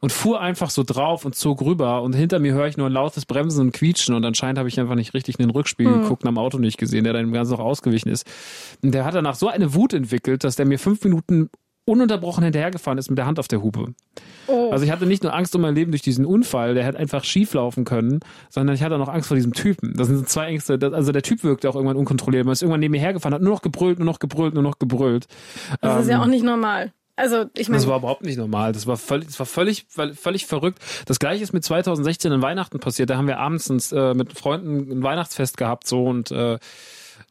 und fuhr einfach so drauf und zog rüber. Und hinter mir höre ich nur ein lautes Bremsen und Quietschen. Und anscheinend habe ich einfach nicht richtig in den Rückspiegel geguckt und am Auto nicht gesehen, der dann ganz noch ausgewichen ist. Und der hat danach so eine Wut entwickelt, dass der mir fünf Minuten ununterbrochen hinterhergefahren ist mit der Hand auf der Hupe. Oh. Also ich hatte nicht nur Angst um mein Leben durch diesen Unfall, der hätte einfach schief laufen können, sondern ich hatte auch noch Angst vor diesem Typen. Das sind so zwei Ängste. Das, also der Typ wirkte auch irgendwann unkontrolliert. Man ist irgendwann neben mir hergefahren, hat nur noch gebrüllt, nur noch gebrüllt, nur noch gebrüllt. das ist ja auch nicht normal. Also ich meine, Das war überhaupt nicht normal. Das war völlig, das war völlig, völlig verrückt. Das gleiche ist mit 2016 in Weihnachten passiert. Da haben wir abends uns, äh, mit Freunden ein Weihnachtsfest gehabt so und äh,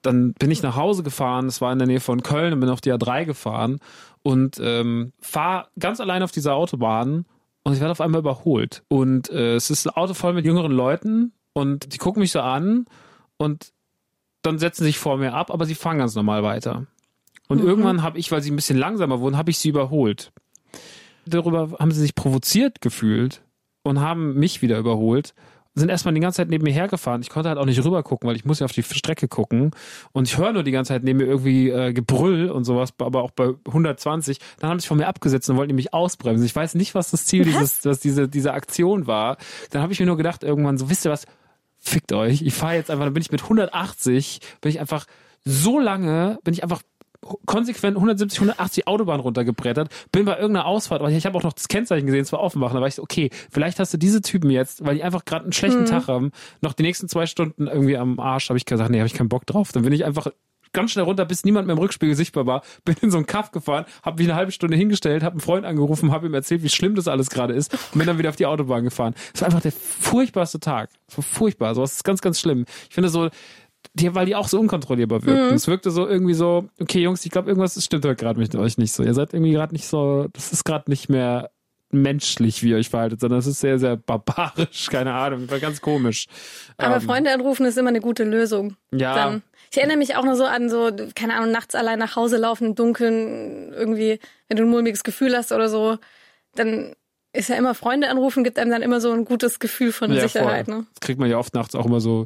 dann bin ich nach Hause gefahren. Das war in der Nähe von Köln und bin auf die A3 gefahren und ähm, fahr ganz allein auf dieser Autobahn und ich werde auf einmal überholt. Und äh, es ist ein Auto voll mit jüngeren Leuten und die gucken mich so an und dann setzen sich vor mir ab, aber sie fahren ganz normal weiter. Und irgendwann habe ich, weil sie ein bisschen langsamer wurden, habe ich sie überholt. Darüber haben sie sich provoziert gefühlt und haben mich wieder überholt. Sind erstmal die ganze Zeit neben mir hergefahren. Ich konnte halt auch nicht rüber gucken, weil ich muss ja auf die Strecke gucken. Und ich höre nur die ganze Zeit neben mir irgendwie äh, Gebrüll und sowas, aber auch bei 120. Dann haben sie sich von mir abgesetzt und wollten mich ausbremsen. Ich weiß nicht, was das Ziel dieses, was diese, diese Aktion war. Dann habe ich mir nur gedacht, irgendwann so, wisst ihr was, fickt euch. Ich fahre jetzt einfach, dann bin ich mit 180, bin ich einfach so lange, bin ich einfach konsequent 170, 180 Autobahn runtergebrettert, bin bei irgendeiner Ausfahrt, aber ich habe auch noch das Kennzeichen gesehen, es war Offenbach, da war ich so, okay, vielleicht hast du diese Typen jetzt, weil die einfach gerade einen schlechten Tag haben, noch die nächsten zwei Stunden irgendwie am Arsch, habe ich gesagt, nee, habe ich keinen Bock drauf. Dann bin ich einfach ganz schnell runter, bis niemand mehr im Rückspiegel sichtbar war, (laughs) bin in so einen Kaff gefahren, habe mich eine halbe Stunde hingestellt, habe einen Freund angerufen, habe ihm erzählt, wie schlimm das alles gerade ist und bin dann wieder auf die Autobahn gefahren. Es war einfach der furchtbarste Tag. Es war furchtbar, sowas ist ganz, ganz schlimm. Ich finde so, die, weil die auch so unkontrollierbar wirkten. Es wirkte so irgendwie so, okay, Jungs, ich glaube, irgendwas stimmt heute gerade mit euch nicht so. Ihr seid irgendwie gerade nicht so, das ist gerade nicht mehr menschlich, wie ihr euch verhaltet, sondern es ist sehr, sehr barbarisch, (laughs) keine Ahnung, war ganz komisch. aber Ähm, Freunde anrufen ist immer eine gute Lösung. Ja. Dann. Ich erinnere mich auch noch so an so, keine Ahnung, nachts allein nach Hause laufen im Dunkeln, irgendwie, wenn du ein mulmiges Gefühl hast oder so, dann ist ja immer Freunde anrufen, gibt einem dann immer so ein gutes Gefühl von ja, Sicherheit. voll. Ne? Das kriegt man ja oft nachts auch immer so,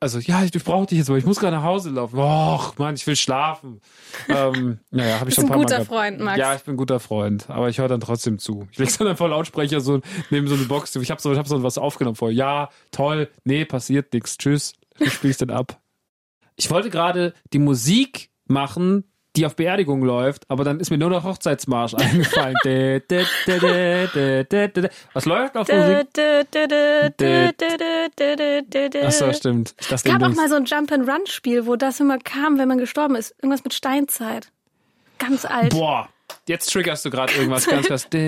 also ja, ich, ich brauche dich jetzt, aber ich muss gerade nach Hause laufen. Och, Mann, ich will schlafen. ähm, naja, habe ich schon ein paar Mal guter gehabt. Freund, Max. Ja, ich bin ein guter Freund, aber ich höre dann trotzdem zu. Ich leg's dann einfach Lautsprecher so neben so eine Box. Ich habe so, ich hab so was aufgenommen vor. Ja, toll, nee, passiert nix. Tschüss. Ich spiel's dann ab. Ich wollte gerade die Musik machen, die auf Beerdigung läuft, aber dann ist mir nur der Hochzeitsmarsch eingefallen. Was läuft auf Musik? Achso, stimmt. es gab auch mal so ein Jump-and-Run-Spiel, wo das immer kam, wenn man gestorben ist. Irgendwas mit Steinzeit. Ganz alt. Boah. Jetzt triggerst du gerade irgendwas ganz krass. War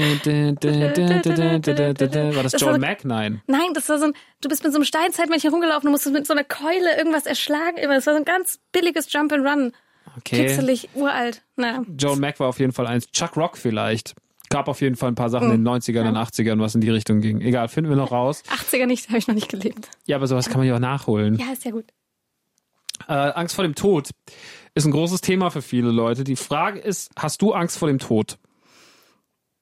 das, das John Mack? Nein. Nein, das war so ein, du bist mit so einem Steinzeitmännchen rumgelaufen, und musstest mit so einer Keule irgendwas erschlagen. Das war so ein ganz billiges Jump and Run. Okay. Pixelig, uralt. Na, Joan Mack war auf jeden Fall eins. Chuck Rock vielleicht. Gab auf jeden Fall ein paar Sachen in den 90ern und 80ern, was in die Richtung ging. Egal, finden wir noch raus. 80er nicht, habe ich noch nicht gelebt. Ja, aber sowas kann man ja auch nachholen. Ja, ist ja gut. Äh, Angst vor dem Tod ist ein großes Thema für viele Leute. Die Frage ist, hast du Angst vor dem Tod?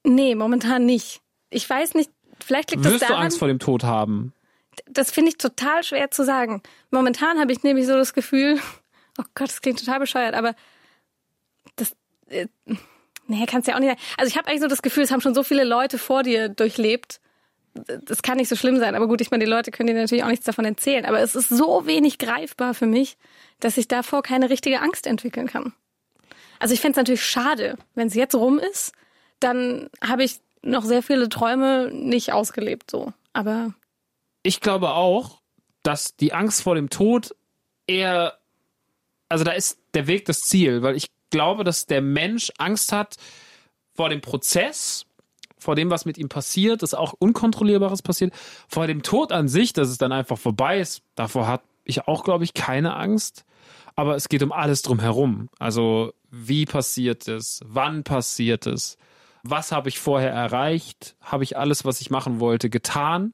Nee, momentan nicht. Ich weiß nicht, vielleicht liegt das Wirst du daran, Angst vor dem Tod haben? das finde ich total schwer zu sagen. Momentan habe ich nämlich so das Gefühl, oh Gott, das klingt total bescheuert, aber das, äh, nee, kannst ja auch nicht. Also ich habe eigentlich so das Gefühl, es haben schon so viele Leute vor dir durchlebt. Das kann nicht so schlimm sein. Aber gut, ich meine, die Leute können dir natürlich auch nichts davon erzählen. Aber es ist so wenig greifbar für mich, dass ich davor keine richtige Angst entwickeln kann. Also ich fände es natürlich schade, wenn es jetzt rum ist, dann habe ich noch sehr viele Träume nicht ausgelebt so. Aber Ich glaube auch, dass die Angst vor dem Tod eher, also da ist der Weg das Ziel, weil ich glaube, dass der Mensch Angst hat vor dem Prozess, vor dem, was mit ihm passiert, dass auch Unkontrollierbares passiert, vor dem Tod an sich, dass es dann einfach vorbei ist. Davor hat ich auch, glaube ich, keine Angst. Aber es geht um alles drumherum. Also, wie passiert es? Wann passiert es? Was habe ich vorher erreicht? Habe ich alles, was ich machen wollte, getan?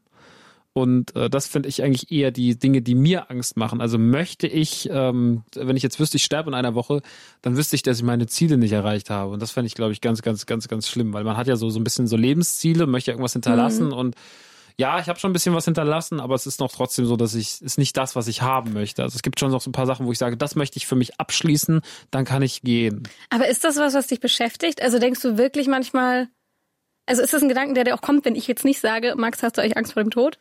Und äh, das finde ich eigentlich eher die Dinge, die mir Angst machen. Also möchte ich, ähm, wenn ich jetzt wüsste, ich sterbe in einer Woche, dann wüsste ich, dass ich meine Ziele nicht erreicht habe. Und das fände ich, glaube ich, ganz, ganz, ganz, ganz schlimm, weil man hat ja so, so ein bisschen so Lebensziele, möchte irgendwas hinterlassen und ja, ich habe schon ein bisschen was hinterlassen, aber es ist noch trotzdem so, dass ich, ist nicht das, was ich haben möchte. Also es gibt schon noch so ein paar Sachen, wo ich sage, das möchte ich für mich abschließen, dann kann ich gehen. Aber ist das was, was dich beschäftigt? Also denkst du wirklich manchmal, also ist das ein Gedanken, der dir auch kommt, wenn ich jetzt nicht sage, Max, hast du eigentlich Angst vor dem Tod?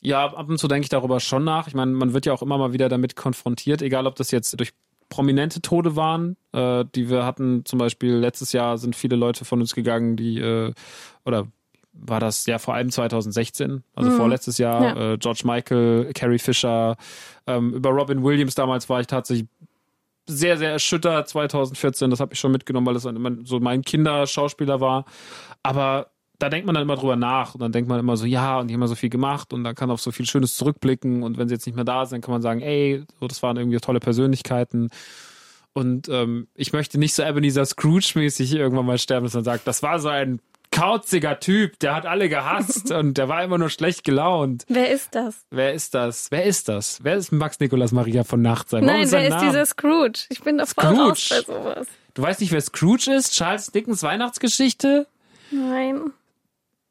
Ja, ab und zu denke ich darüber schon nach. Ich meine, man wird ja auch immer mal wieder damit konfrontiert, egal ob das jetzt durch prominente Tode waren, äh, die wir hatten. Zum Beispiel letztes Jahr sind viele Leute von uns gegangen, die äh, oder war das ja vor allem 2016, also mhm. vorletztes Jahr, ja. äh, George Michael, Carrie Fisher, ähm, über Robin Williams damals war ich tatsächlich sehr, sehr erschüttert 2014, das habe ich schon mitgenommen, weil es so mein Kinderschauspieler war. Aber da denkt man dann immer drüber nach und dann denkt man immer so, ja, und die haben ja so viel gemacht und dann kann auf so viel Schönes zurückblicken und wenn sie jetzt nicht mehr da sind, kann man sagen, ey, so, das waren irgendwie tolle Persönlichkeiten. Und ähm, ich möchte nicht so Ebenezer Scrooge-mäßig irgendwann mal sterben, dass man sagt, das war so ein kauziger Typ, der hat alle gehasst (laughs) und der war immer nur schlecht gelaunt. Wer ist das? Wer ist das? Wer ist das? Wer ist Max Nikolas Maria von Nachtsein? Nein, ist wer ist Name? dieser Scrooge? Ich bin doch voll raus bei sowas. Du weißt nicht, wer Scrooge ist? Charles Dickens Weihnachtsgeschichte? Nein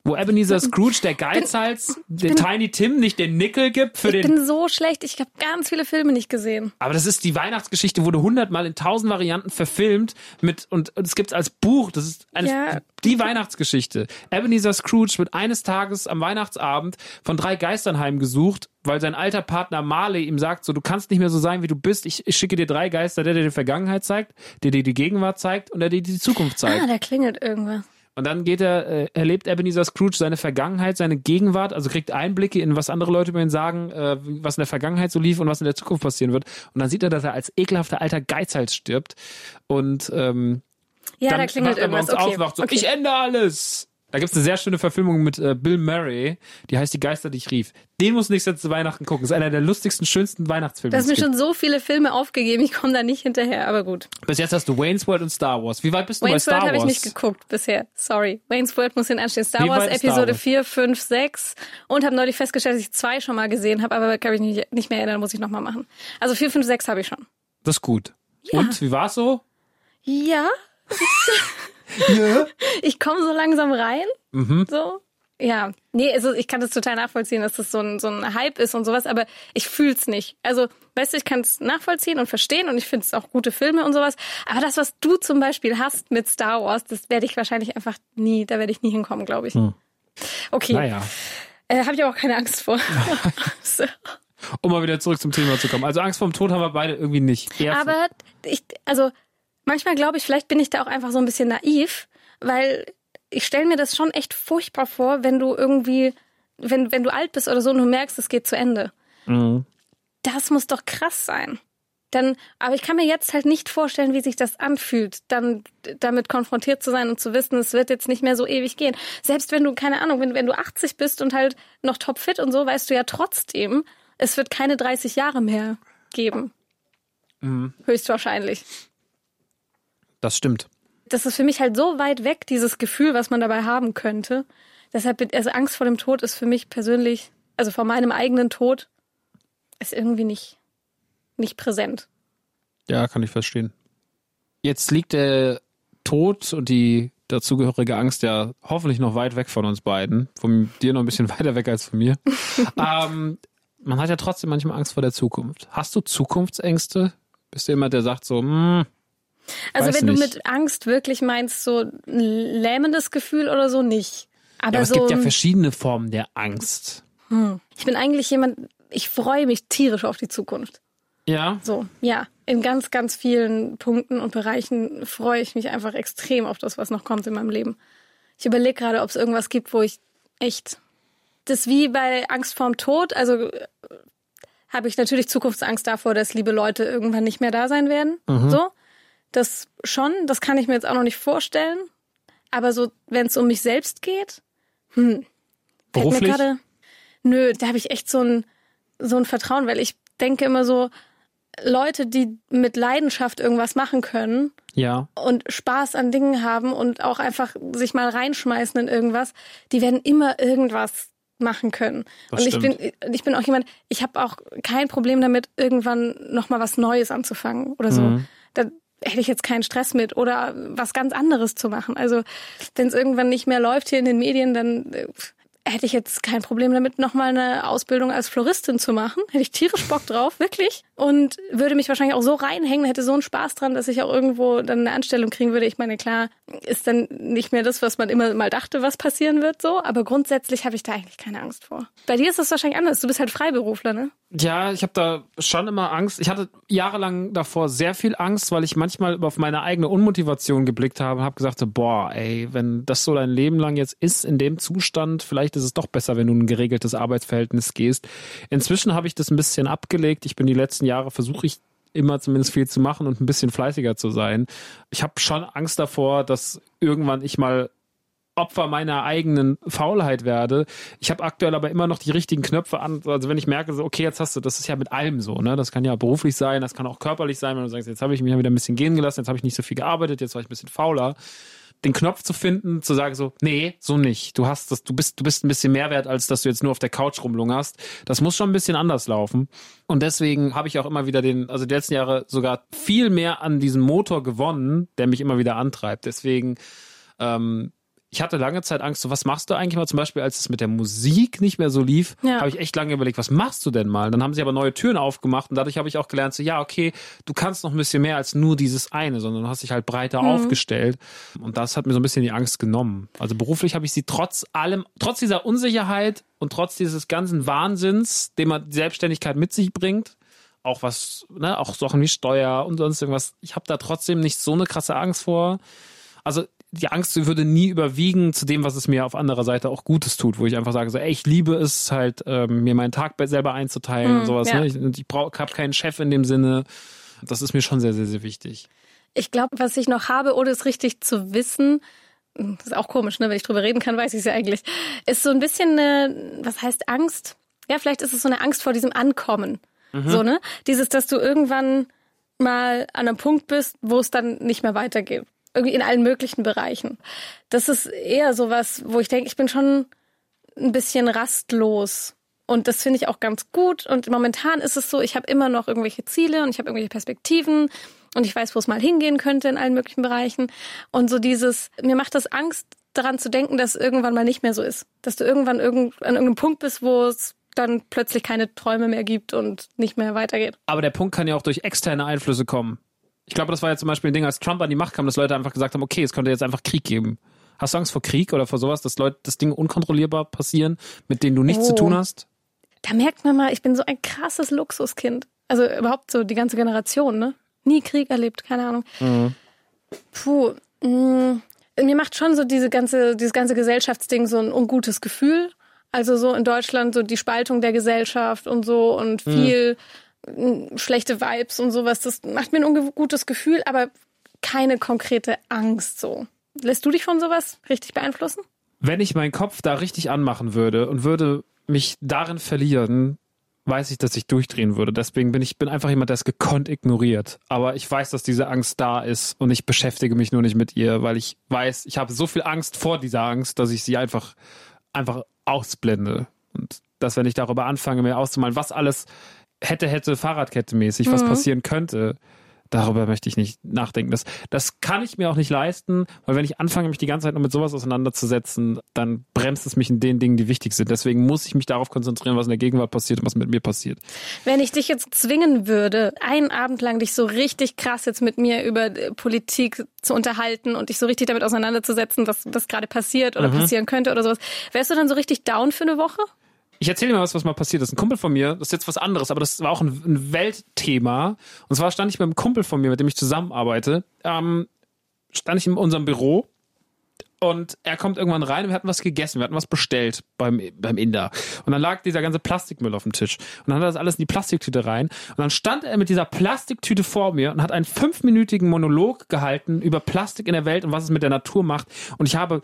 wo Ebenezer Scrooge der Geizhals den Tiny Tim nicht den Nickel gibt für ich den. Ich bin so schlecht, ich habe ganz viele Filme nicht gesehen. Aber das ist die Weihnachtsgeschichte, wurde hundertmal in tausend Varianten verfilmt mit und es gibt's als Buch. Das ist eine, ja. die Weihnachtsgeschichte. Ebenezer Scrooge wird eines Tages am Weihnachtsabend von drei Geistern heimgesucht, weil sein alter Partner Marley ihm sagt, so du kannst nicht mehr so sein, wie du bist. Ich, ich schicke dir drei Geister, der dir die Vergangenheit zeigt, der dir die Gegenwart zeigt und der dir die Zukunft zeigt. Ah, da klingelt irgendwas. Und dann geht er, äh, erlebt Ebenezer Scrooge seine Vergangenheit, seine Gegenwart, also kriegt Einblicke in was andere Leute über ihn sagen, äh, was in der Vergangenheit so lief und was in der Zukunft passieren wird. Und dann sieht er, dass er als ekelhafter alter Geizhals stirbt. Und ähm, ja, dann da klingelt irgendwas. Okay. Auf, so, okay. ich ändere alles. Da gibt's eine sehr schöne Verfilmung mit äh, Bill Murray, die heißt Die Geister, die ich rief. Den muss nächstes zu Weihnachten gucken. Das ist einer der lustigsten, schönsten Weihnachtsfilme. Du hast mir schon so viele Filme aufgegeben, ich komme da nicht hinterher, aber gut. Bis jetzt hast du Wayne's World und Star Wars. Wie weit bist du Wayne's bei Star World Wars? Wayne's World habe ich nicht geguckt bisher. Sorry. Wayne's World muss hinten anstehen. Star Wie Wars Episode Star 4, 5, 6 und habe neulich festgestellt, dass ich zwei schon mal gesehen habe, aber kann ich nicht, nicht mehr erinnern, muss ich nochmal machen. Also 4, 5, 6 habe ich schon. Das ist gut. Ja. Und, wie war's so? Ja. (laughs) ja. (laughs) Ich komme so langsam rein. Mhm. So. Ja, nee, also ich kann das total nachvollziehen, dass das so ein, so ein Hype ist und sowas, aber ich fühl's nicht. Also, weißt du, ich kann es nachvollziehen und verstehen und ich finde es auch gute Filme und sowas. Aber das, was du zum Beispiel hast mit Star Wars, das werde ich wahrscheinlich einfach nie, da werde ich nie hinkommen, glaube ich. Hm. Okay. Naja. Äh, Habe ich auch keine Angst vor. (laughs) (laughs) so. Um mal wieder zurück zum Thema zu kommen. Also Angst vorm Tod haben wir beide irgendwie nicht. Eher aber ich, also manchmal glaube ich, vielleicht bin ich da auch einfach so ein bisschen naiv, weil ich stelle mir das schon echt furchtbar vor, wenn du irgendwie, wenn, wenn du alt bist oder so und du merkst, es geht zu Ende. Mhm. Das muss doch krass sein. Dann, aber ich kann mir jetzt halt nicht vorstellen, wie sich das anfühlt, dann damit konfrontiert zu sein und zu wissen, es wird jetzt nicht mehr so ewig gehen. Selbst wenn du, keine Ahnung, wenn, wenn du 80 bist und halt noch topfit und so, weißt du ja trotzdem, es wird keine 30 Jahre mehr geben. Mhm. Höchstwahrscheinlich. Das stimmt. Das ist für mich halt so weit weg, dieses Gefühl, was man dabei haben könnte. Deshalb, also Angst vor dem Tod ist für mich persönlich, also vor meinem eigenen Tod, ist irgendwie nicht, nicht präsent. Ja, kann ich verstehen. Jetzt liegt der Tod und die dazugehörige Angst ja hoffentlich noch weit weg von uns beiden. Von dir noch ein bisschen (laughs) weiter weg als von mir. (laughs) ähm, man hat ja trotzdem manchmal Angst vor der Zukunft. Hast du Zukunftsängste? Bist du jemand, der sagt so, hm, also Weiß wenn nicht. du mit Angst wirklich meinst, so ein lähmendes Gefühl oder so, nicht. Aber, ja, aber so, es gibt ja verschiedene Formen der Angst. Hm. Ich bin eigentlich jemand, ich freue mich tierisch auf die Zukunft. Ja. So, ja. In ganz, ganz vielen Punkten und Bereichen freue ich mich einfach extrem auf das, was noch kommt in meinem Leben. Ich überlege gerade, ob es irgendwas gibt, wo ich echt. Das ist wie bei Angst vorm Tod. Also äh, habe ich natürlich Zukunftsangst davor, dass liebe Leute irgendwann nicht mehr da sein werden. Mhm. So. Das schon, das kann ich mir jetzt auch noch nicht vorstellen. Aber so, wenn es um mich selbst geht, hm. Beruflich? Mir grade, nö, da habe ich echt so ein, so ein Vertrauen, weil ich denke immer so, Leute, die mit Leidenschaft irgendwas machen können ja. und Spaß an Dingen haben und auch einfach sich mal reinschmeißen in irgendwas, die werden immer irgendwas machen können. Das und ich stimmt. bin ich bin auch jemand, ich habe auch kein Problem damit irgendwann noch mal was Neues anzufangen oder so. Mhm. Hätte ich jetzt keinen Stress mit oder was ganz anderes zu machen. Also wenn es irgendwann nicht mehr läuft hier in den Medien, dann äh, hätte ich jetzt kein Problem damit, nochmal eine Ausbildung als Floristin zu machen. Hätte ich tierisch Bock drauf, (laughs) wirklich. Und würde mich wahrscheinlich auch so reinhängen, hätte so einen Spaß dran, dass ich auch irgendwo dann eine Anstellung kriegen würde. Ich meine, klar, ist dann nicht mehr das, was man immer mal dachte, was passieren wird, so. Aber grundsätzlich habe ich da eigentlich keine Angst vor. Bei dir ist das wahrscheinlich anders. Du bist halt Freiberufler, ne? Ja, ich habe da schon immer Angst. Ich hatte jahrelang davor sehr viel Angst, weil ich manchmal auf meine eigene Unmotivation geblickt habe und habe gesagt, boah, ey, wenn das so dein Leben lang jetzt ist in dem Zustand, vielleicht ist es doch besser, wenn du in ein geregeltes Arbeitsverhältnis gehst. Inzwischen habe ich das ein bisschen abgelegt. Ich bin die letzten Jahre versuche ich immer zumindest viel zu machen und ein bisschen fleißiger zu sein. Ich habe schon Angst davor, dass irgendwann ich mal Opfer meiner eigenen Faulheit werde. Ich habe aktuell aber immer noch die richtigen Knöpfe an. Also wenn ich merke, so, okay, jetzt hast du, das ist ja mit allem so, ne? Das kann ja beruflich sein, das kann auch körperlich sein, wenn du sagst, jetzt habe ich mich wieder ein bisschen gehen gelassen, jetzt habe ich nicht so viel gearbeitet, jetzt war ich ein bisschen fauler. Den Knopf zu finden, zu sagen so, nee, so nicht. Du hast das, du bist, du bist ein bisschen mehr wert, als dass du jetzt nur auf der Couch rumlungerst. Das muss schon ein bisschen anders laufen. Und deswegen habe ich auch immer wieder den, also die letzten Jahre sogar viel mehr an diesem Motor gewonnen, der mich immer wieder antreibt. Deswegen ähm, ich hatte lange Zeit Angst, so was machst du eigentlich mal zum Beispiel, als es mit der Musik nicht mehr so lief, ja. habe ich echt lange überlegt, was machst du denn mal? Dann haben sie aber neue Türen aufgemacht und dadurch habe ich auch gelernt, so ja, okay, du kannst noch ein bisschen mehr als nur dieses eine, sondern du hast dich halt breiter mhm. aufgestellt und das hat mir so ein bisschen die Angst genommen. Also beruflich habe ich sie trotz allem, trotz dieser Unsicherheit und trotz dieses ganzen Wahnsinns, den man die Selbstständigkeit mit sich bringt, auch was, ne, auch Sachen wie Steuer und sonst irgendwas, ich habe da trotzdem nicht so eine krasse Angst vor. Also die Angst würde nie überwiegen zu dem, was es mir auf anderer Seite auch Gutes tut, wo ich einfach sage, so, ey, ich liebe es halt, ähm, mir meinen Tag selber einzuteilen mm, und sowas. Ja. Ne? Ich, ich habe keinen Chef in dem Sinne. Das ist mir schon sehr, sehr, sehr wichtig. Ich glaube, was ich noch habe, ohne es richtig zu wissen, das ist auch komisch, ne? Wenn ich drüber reden kann, weiß ich es ja eigentlich. Ist so ein bisschen eine, was heißt Angst? Ja, vielleicht ist es so eine Angst vor diesem Ankommen. Mhm. So, ne? Dieses, dass du irgendwann mal an einem Punkt bist, wo es dann nicht mehr weitergeht irgendwie in allen möglichen Bereichen. Das ist eher sowas, wo ich denke, ich bin schon ein bisschen rastlos. Und das finde ich auch ganz gut. Und momentan ist es so, ich habe immer noch irgendwelche Ziele und ich habe irgendwelche Perspektiven und ich weiß, wo es mal hingehen könnte in allen möglichen Bereichen. Und so dieses, mir macht das Angst, daran zu denken, dass irgendwann mal nicht mehr so ist. Dass du irgendwann irgend, an irgendeinem Punkt bist, wo es dann plötzlich keine Träume mehr gibt und nicht mehr weitergeht. Aber der Punkt kann ja auch durch externe Einflüsse kommen. Ich glaube, das war ja zum Beispiel ein Ding, als Trump an die Macht kam, dass Leute einfach gesagt haben, okay, es könnte jetzt einfach Krieg geben. Hast du Angst vor Krieg oder vor sowas, dass Leute das Ding unkontrollierbar passieren, mit denen du nichts oh. zu tun hast? Da merkt man mal, ich bin so ein krasses Luxuskind. Also überhaupt so die ganze Generation, ne? Nie Krieg erlebt, keine Ahnung. Mhm. Puh. Mh, mm, mir macht schon so diese ganze, dieses ganze Gesellschaftsding so ein ungutes Gefühl. Also so in Deutschland so die Spaltung der Gesellschaft und so und mhm. viel. Mhm schlechte Vibes und sowas. Das macht mir ein ungutes Gefühl, aber keine konkrete Angst so. Lässt du dich von sowas richtig beeinflussen? Wenn ich meinen Kopf da richtig anmachen würde und würde mich darin verlieren, weiß ich, dass ich durchdrehen würde. Deswegen bin ich bin einfach jemand, der es gekonnt ignoriert. Aber ich weiß, dass diese Angst da ist und ich beschäftige mich nur nicht mit ihr, weil ich weiß, ich habe so viel Angst vor dieser Angst, dass ich sie einfach einfach ausblende. Und dass wenn ich darüber anfange, mir auszumalen, was alles hätte, hätte, Fahrradkette mäßig, was mhm. passieren könnte. Darüber möchte ich nicht nachdenken. Das, das kann ich mir auch nicht leisten, weil wenn ich anfange, mich die ganze Zeit nur mit sowas auseinanderzusetzen, dann bremst es mich in den Dingen, die wichtig sind. Deswegen muss ich mich darauf konzentrieren, was in der Gegenwart passiert und was mit mir passiert. Wenn ich dich jetzt zwingen würde, einen Abend lang dich so richtig krass jetzt mit mir über Politik zu unterhalten und dich so richtig damit auseinanderzusetzen, was, was gerade passiert oder mhm. passieren könnte oder sowas, wärst du dann so richtig down für eine Woche? Ich erzähle dir mal was, was mal passiert ist. Ein Kumpel von mir, das ist jetzt was anderes, aber das war auch ein, ein Weltthema. Und zwar stand ich mit einem Kumpel von mir, mit dem ich zusammenarbeite, ähm, stand ich in unserem Büro und er kommt irgendwann rein und wir hatten was gegessen, wir hatten was bestellt beim, beim Inder. Und dann lag dieser ganze Plastikmüll auf dem Tisch. Und dann hat er das alles in die Plastiktüte rein. Und dann stand er mit dieser Plastiktüte vor mir und hat einen fünfminütigen Monolog gehalten über Plastik in der Welt und was es mit der Natur macht. Und ich habe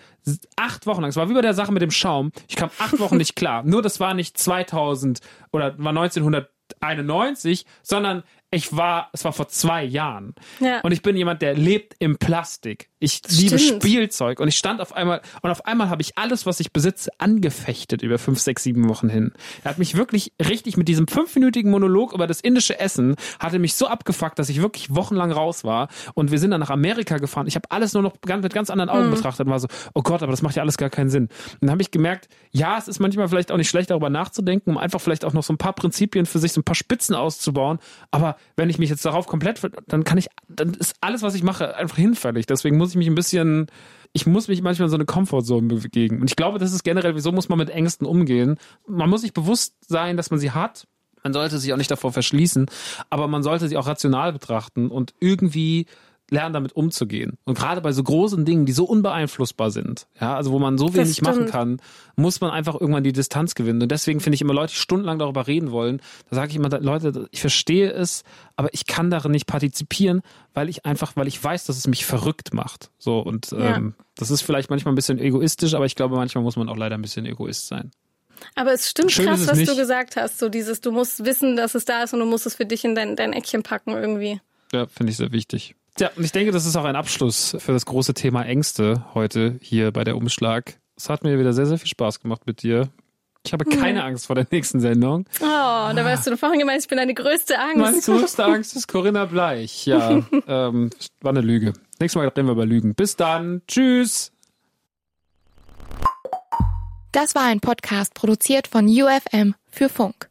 acht Wochen lang, es war wie bei der Sache mit dem Schaum, ich kam acht Wochen nicht klar. Nur das war nicht 2000 oder war 1991, sondern ich war, es war vor zwei Jahren. Ja. Und ich bin jemand, der lebt im Plastik. Ich liebe Spielzeug. Und ich stand auf einmal, und auf einmal habe ich alles, was ich besitze, angefechtet über fünf, sechs, sieben Wochen hin. Er hat mich wirklich richtig mit diesem fünfminütigen Monolog über das indische Essen, hatte mich so abgefuckt, dass ich wirklich wochenlang raus war. Und wir sind dann nach Amerika gefahren. Ich habe alles nur noch mit ganz anderen Augen mhm. betrachtet und war so, oh Gott, aber das macht ja alles gar keinen Sinn. Und dann habe ich gemerkt, ja, es ist manchmal vielleicht auch nicht schlecht, darüber nachzudenken, um einfach vielleicht auch noch so ein paar Prinzipien für sich, so ein paar Spitzen auszubauen. Aber wenn ich mich jetzt darauf komplett, dann kann ich, dann ist alles, was ich mache, einfach hinfällig. Deswegen muss ich mich ein bisschen, ich muss mich manchmal in so eine Komfortzone bewegen. Und ich glaube, das ist generell, wieso muss man mit Ängsten umgehen? Man muss sich bewusst sein, dass man sie hat. Man sollte sich auch nicht davor verschließen, aber man sollte sie auch rational betrachten und irgendwie lernen, damit umzugehen. Und gerade bei so großen Dingen, die so unbeeinflussbar sind, ja, also wo man so wenig machen kann, muss man einfach irgendwann die Distanz gewinnen. Und deswegen finde ich immer Leute, die stundenlang darüber reden wollen, da sage ich immer, Leute, ich verstehe es, aber ich kann darin nicht partizipieren, weil ich einfach, weil ich weiß, dass es mich verrückt macht. So und ja. ähm, das ist vielleicht manchmal ein bisschen egoistisch, aber ich glaube, manchmal muss man auch leider ein bisschen Egoist sein. Aber es stimmt Schön krass, was nicht. du gesagt hast. So dieses, du musst wissen, dass es da ist und du musst es für dich in dein, dein Eckchen packen irgendwie. Ja, finde ich sehr wichtig. Ja, und ich denke, das ist auch ein Abschluss für das große Thema Ängste heute hier bei der Umschlag. Es hat mir wieder sehr, sehr viel Spaß gemacht mit dir. Ich habe keine mhm. Angst vor der nächsten Sendung. Oh, da weißt du vorhin gemeint, ich bin deine größte Angst. Meine größte Angst ist Corinna Bleich. Ja, (laughs) ähm, war eine Lüge. Nächstes Mal reden wir über Lügen. Bis dann. Tschüss. Das war ein Podcast produziert von UFM für Funk.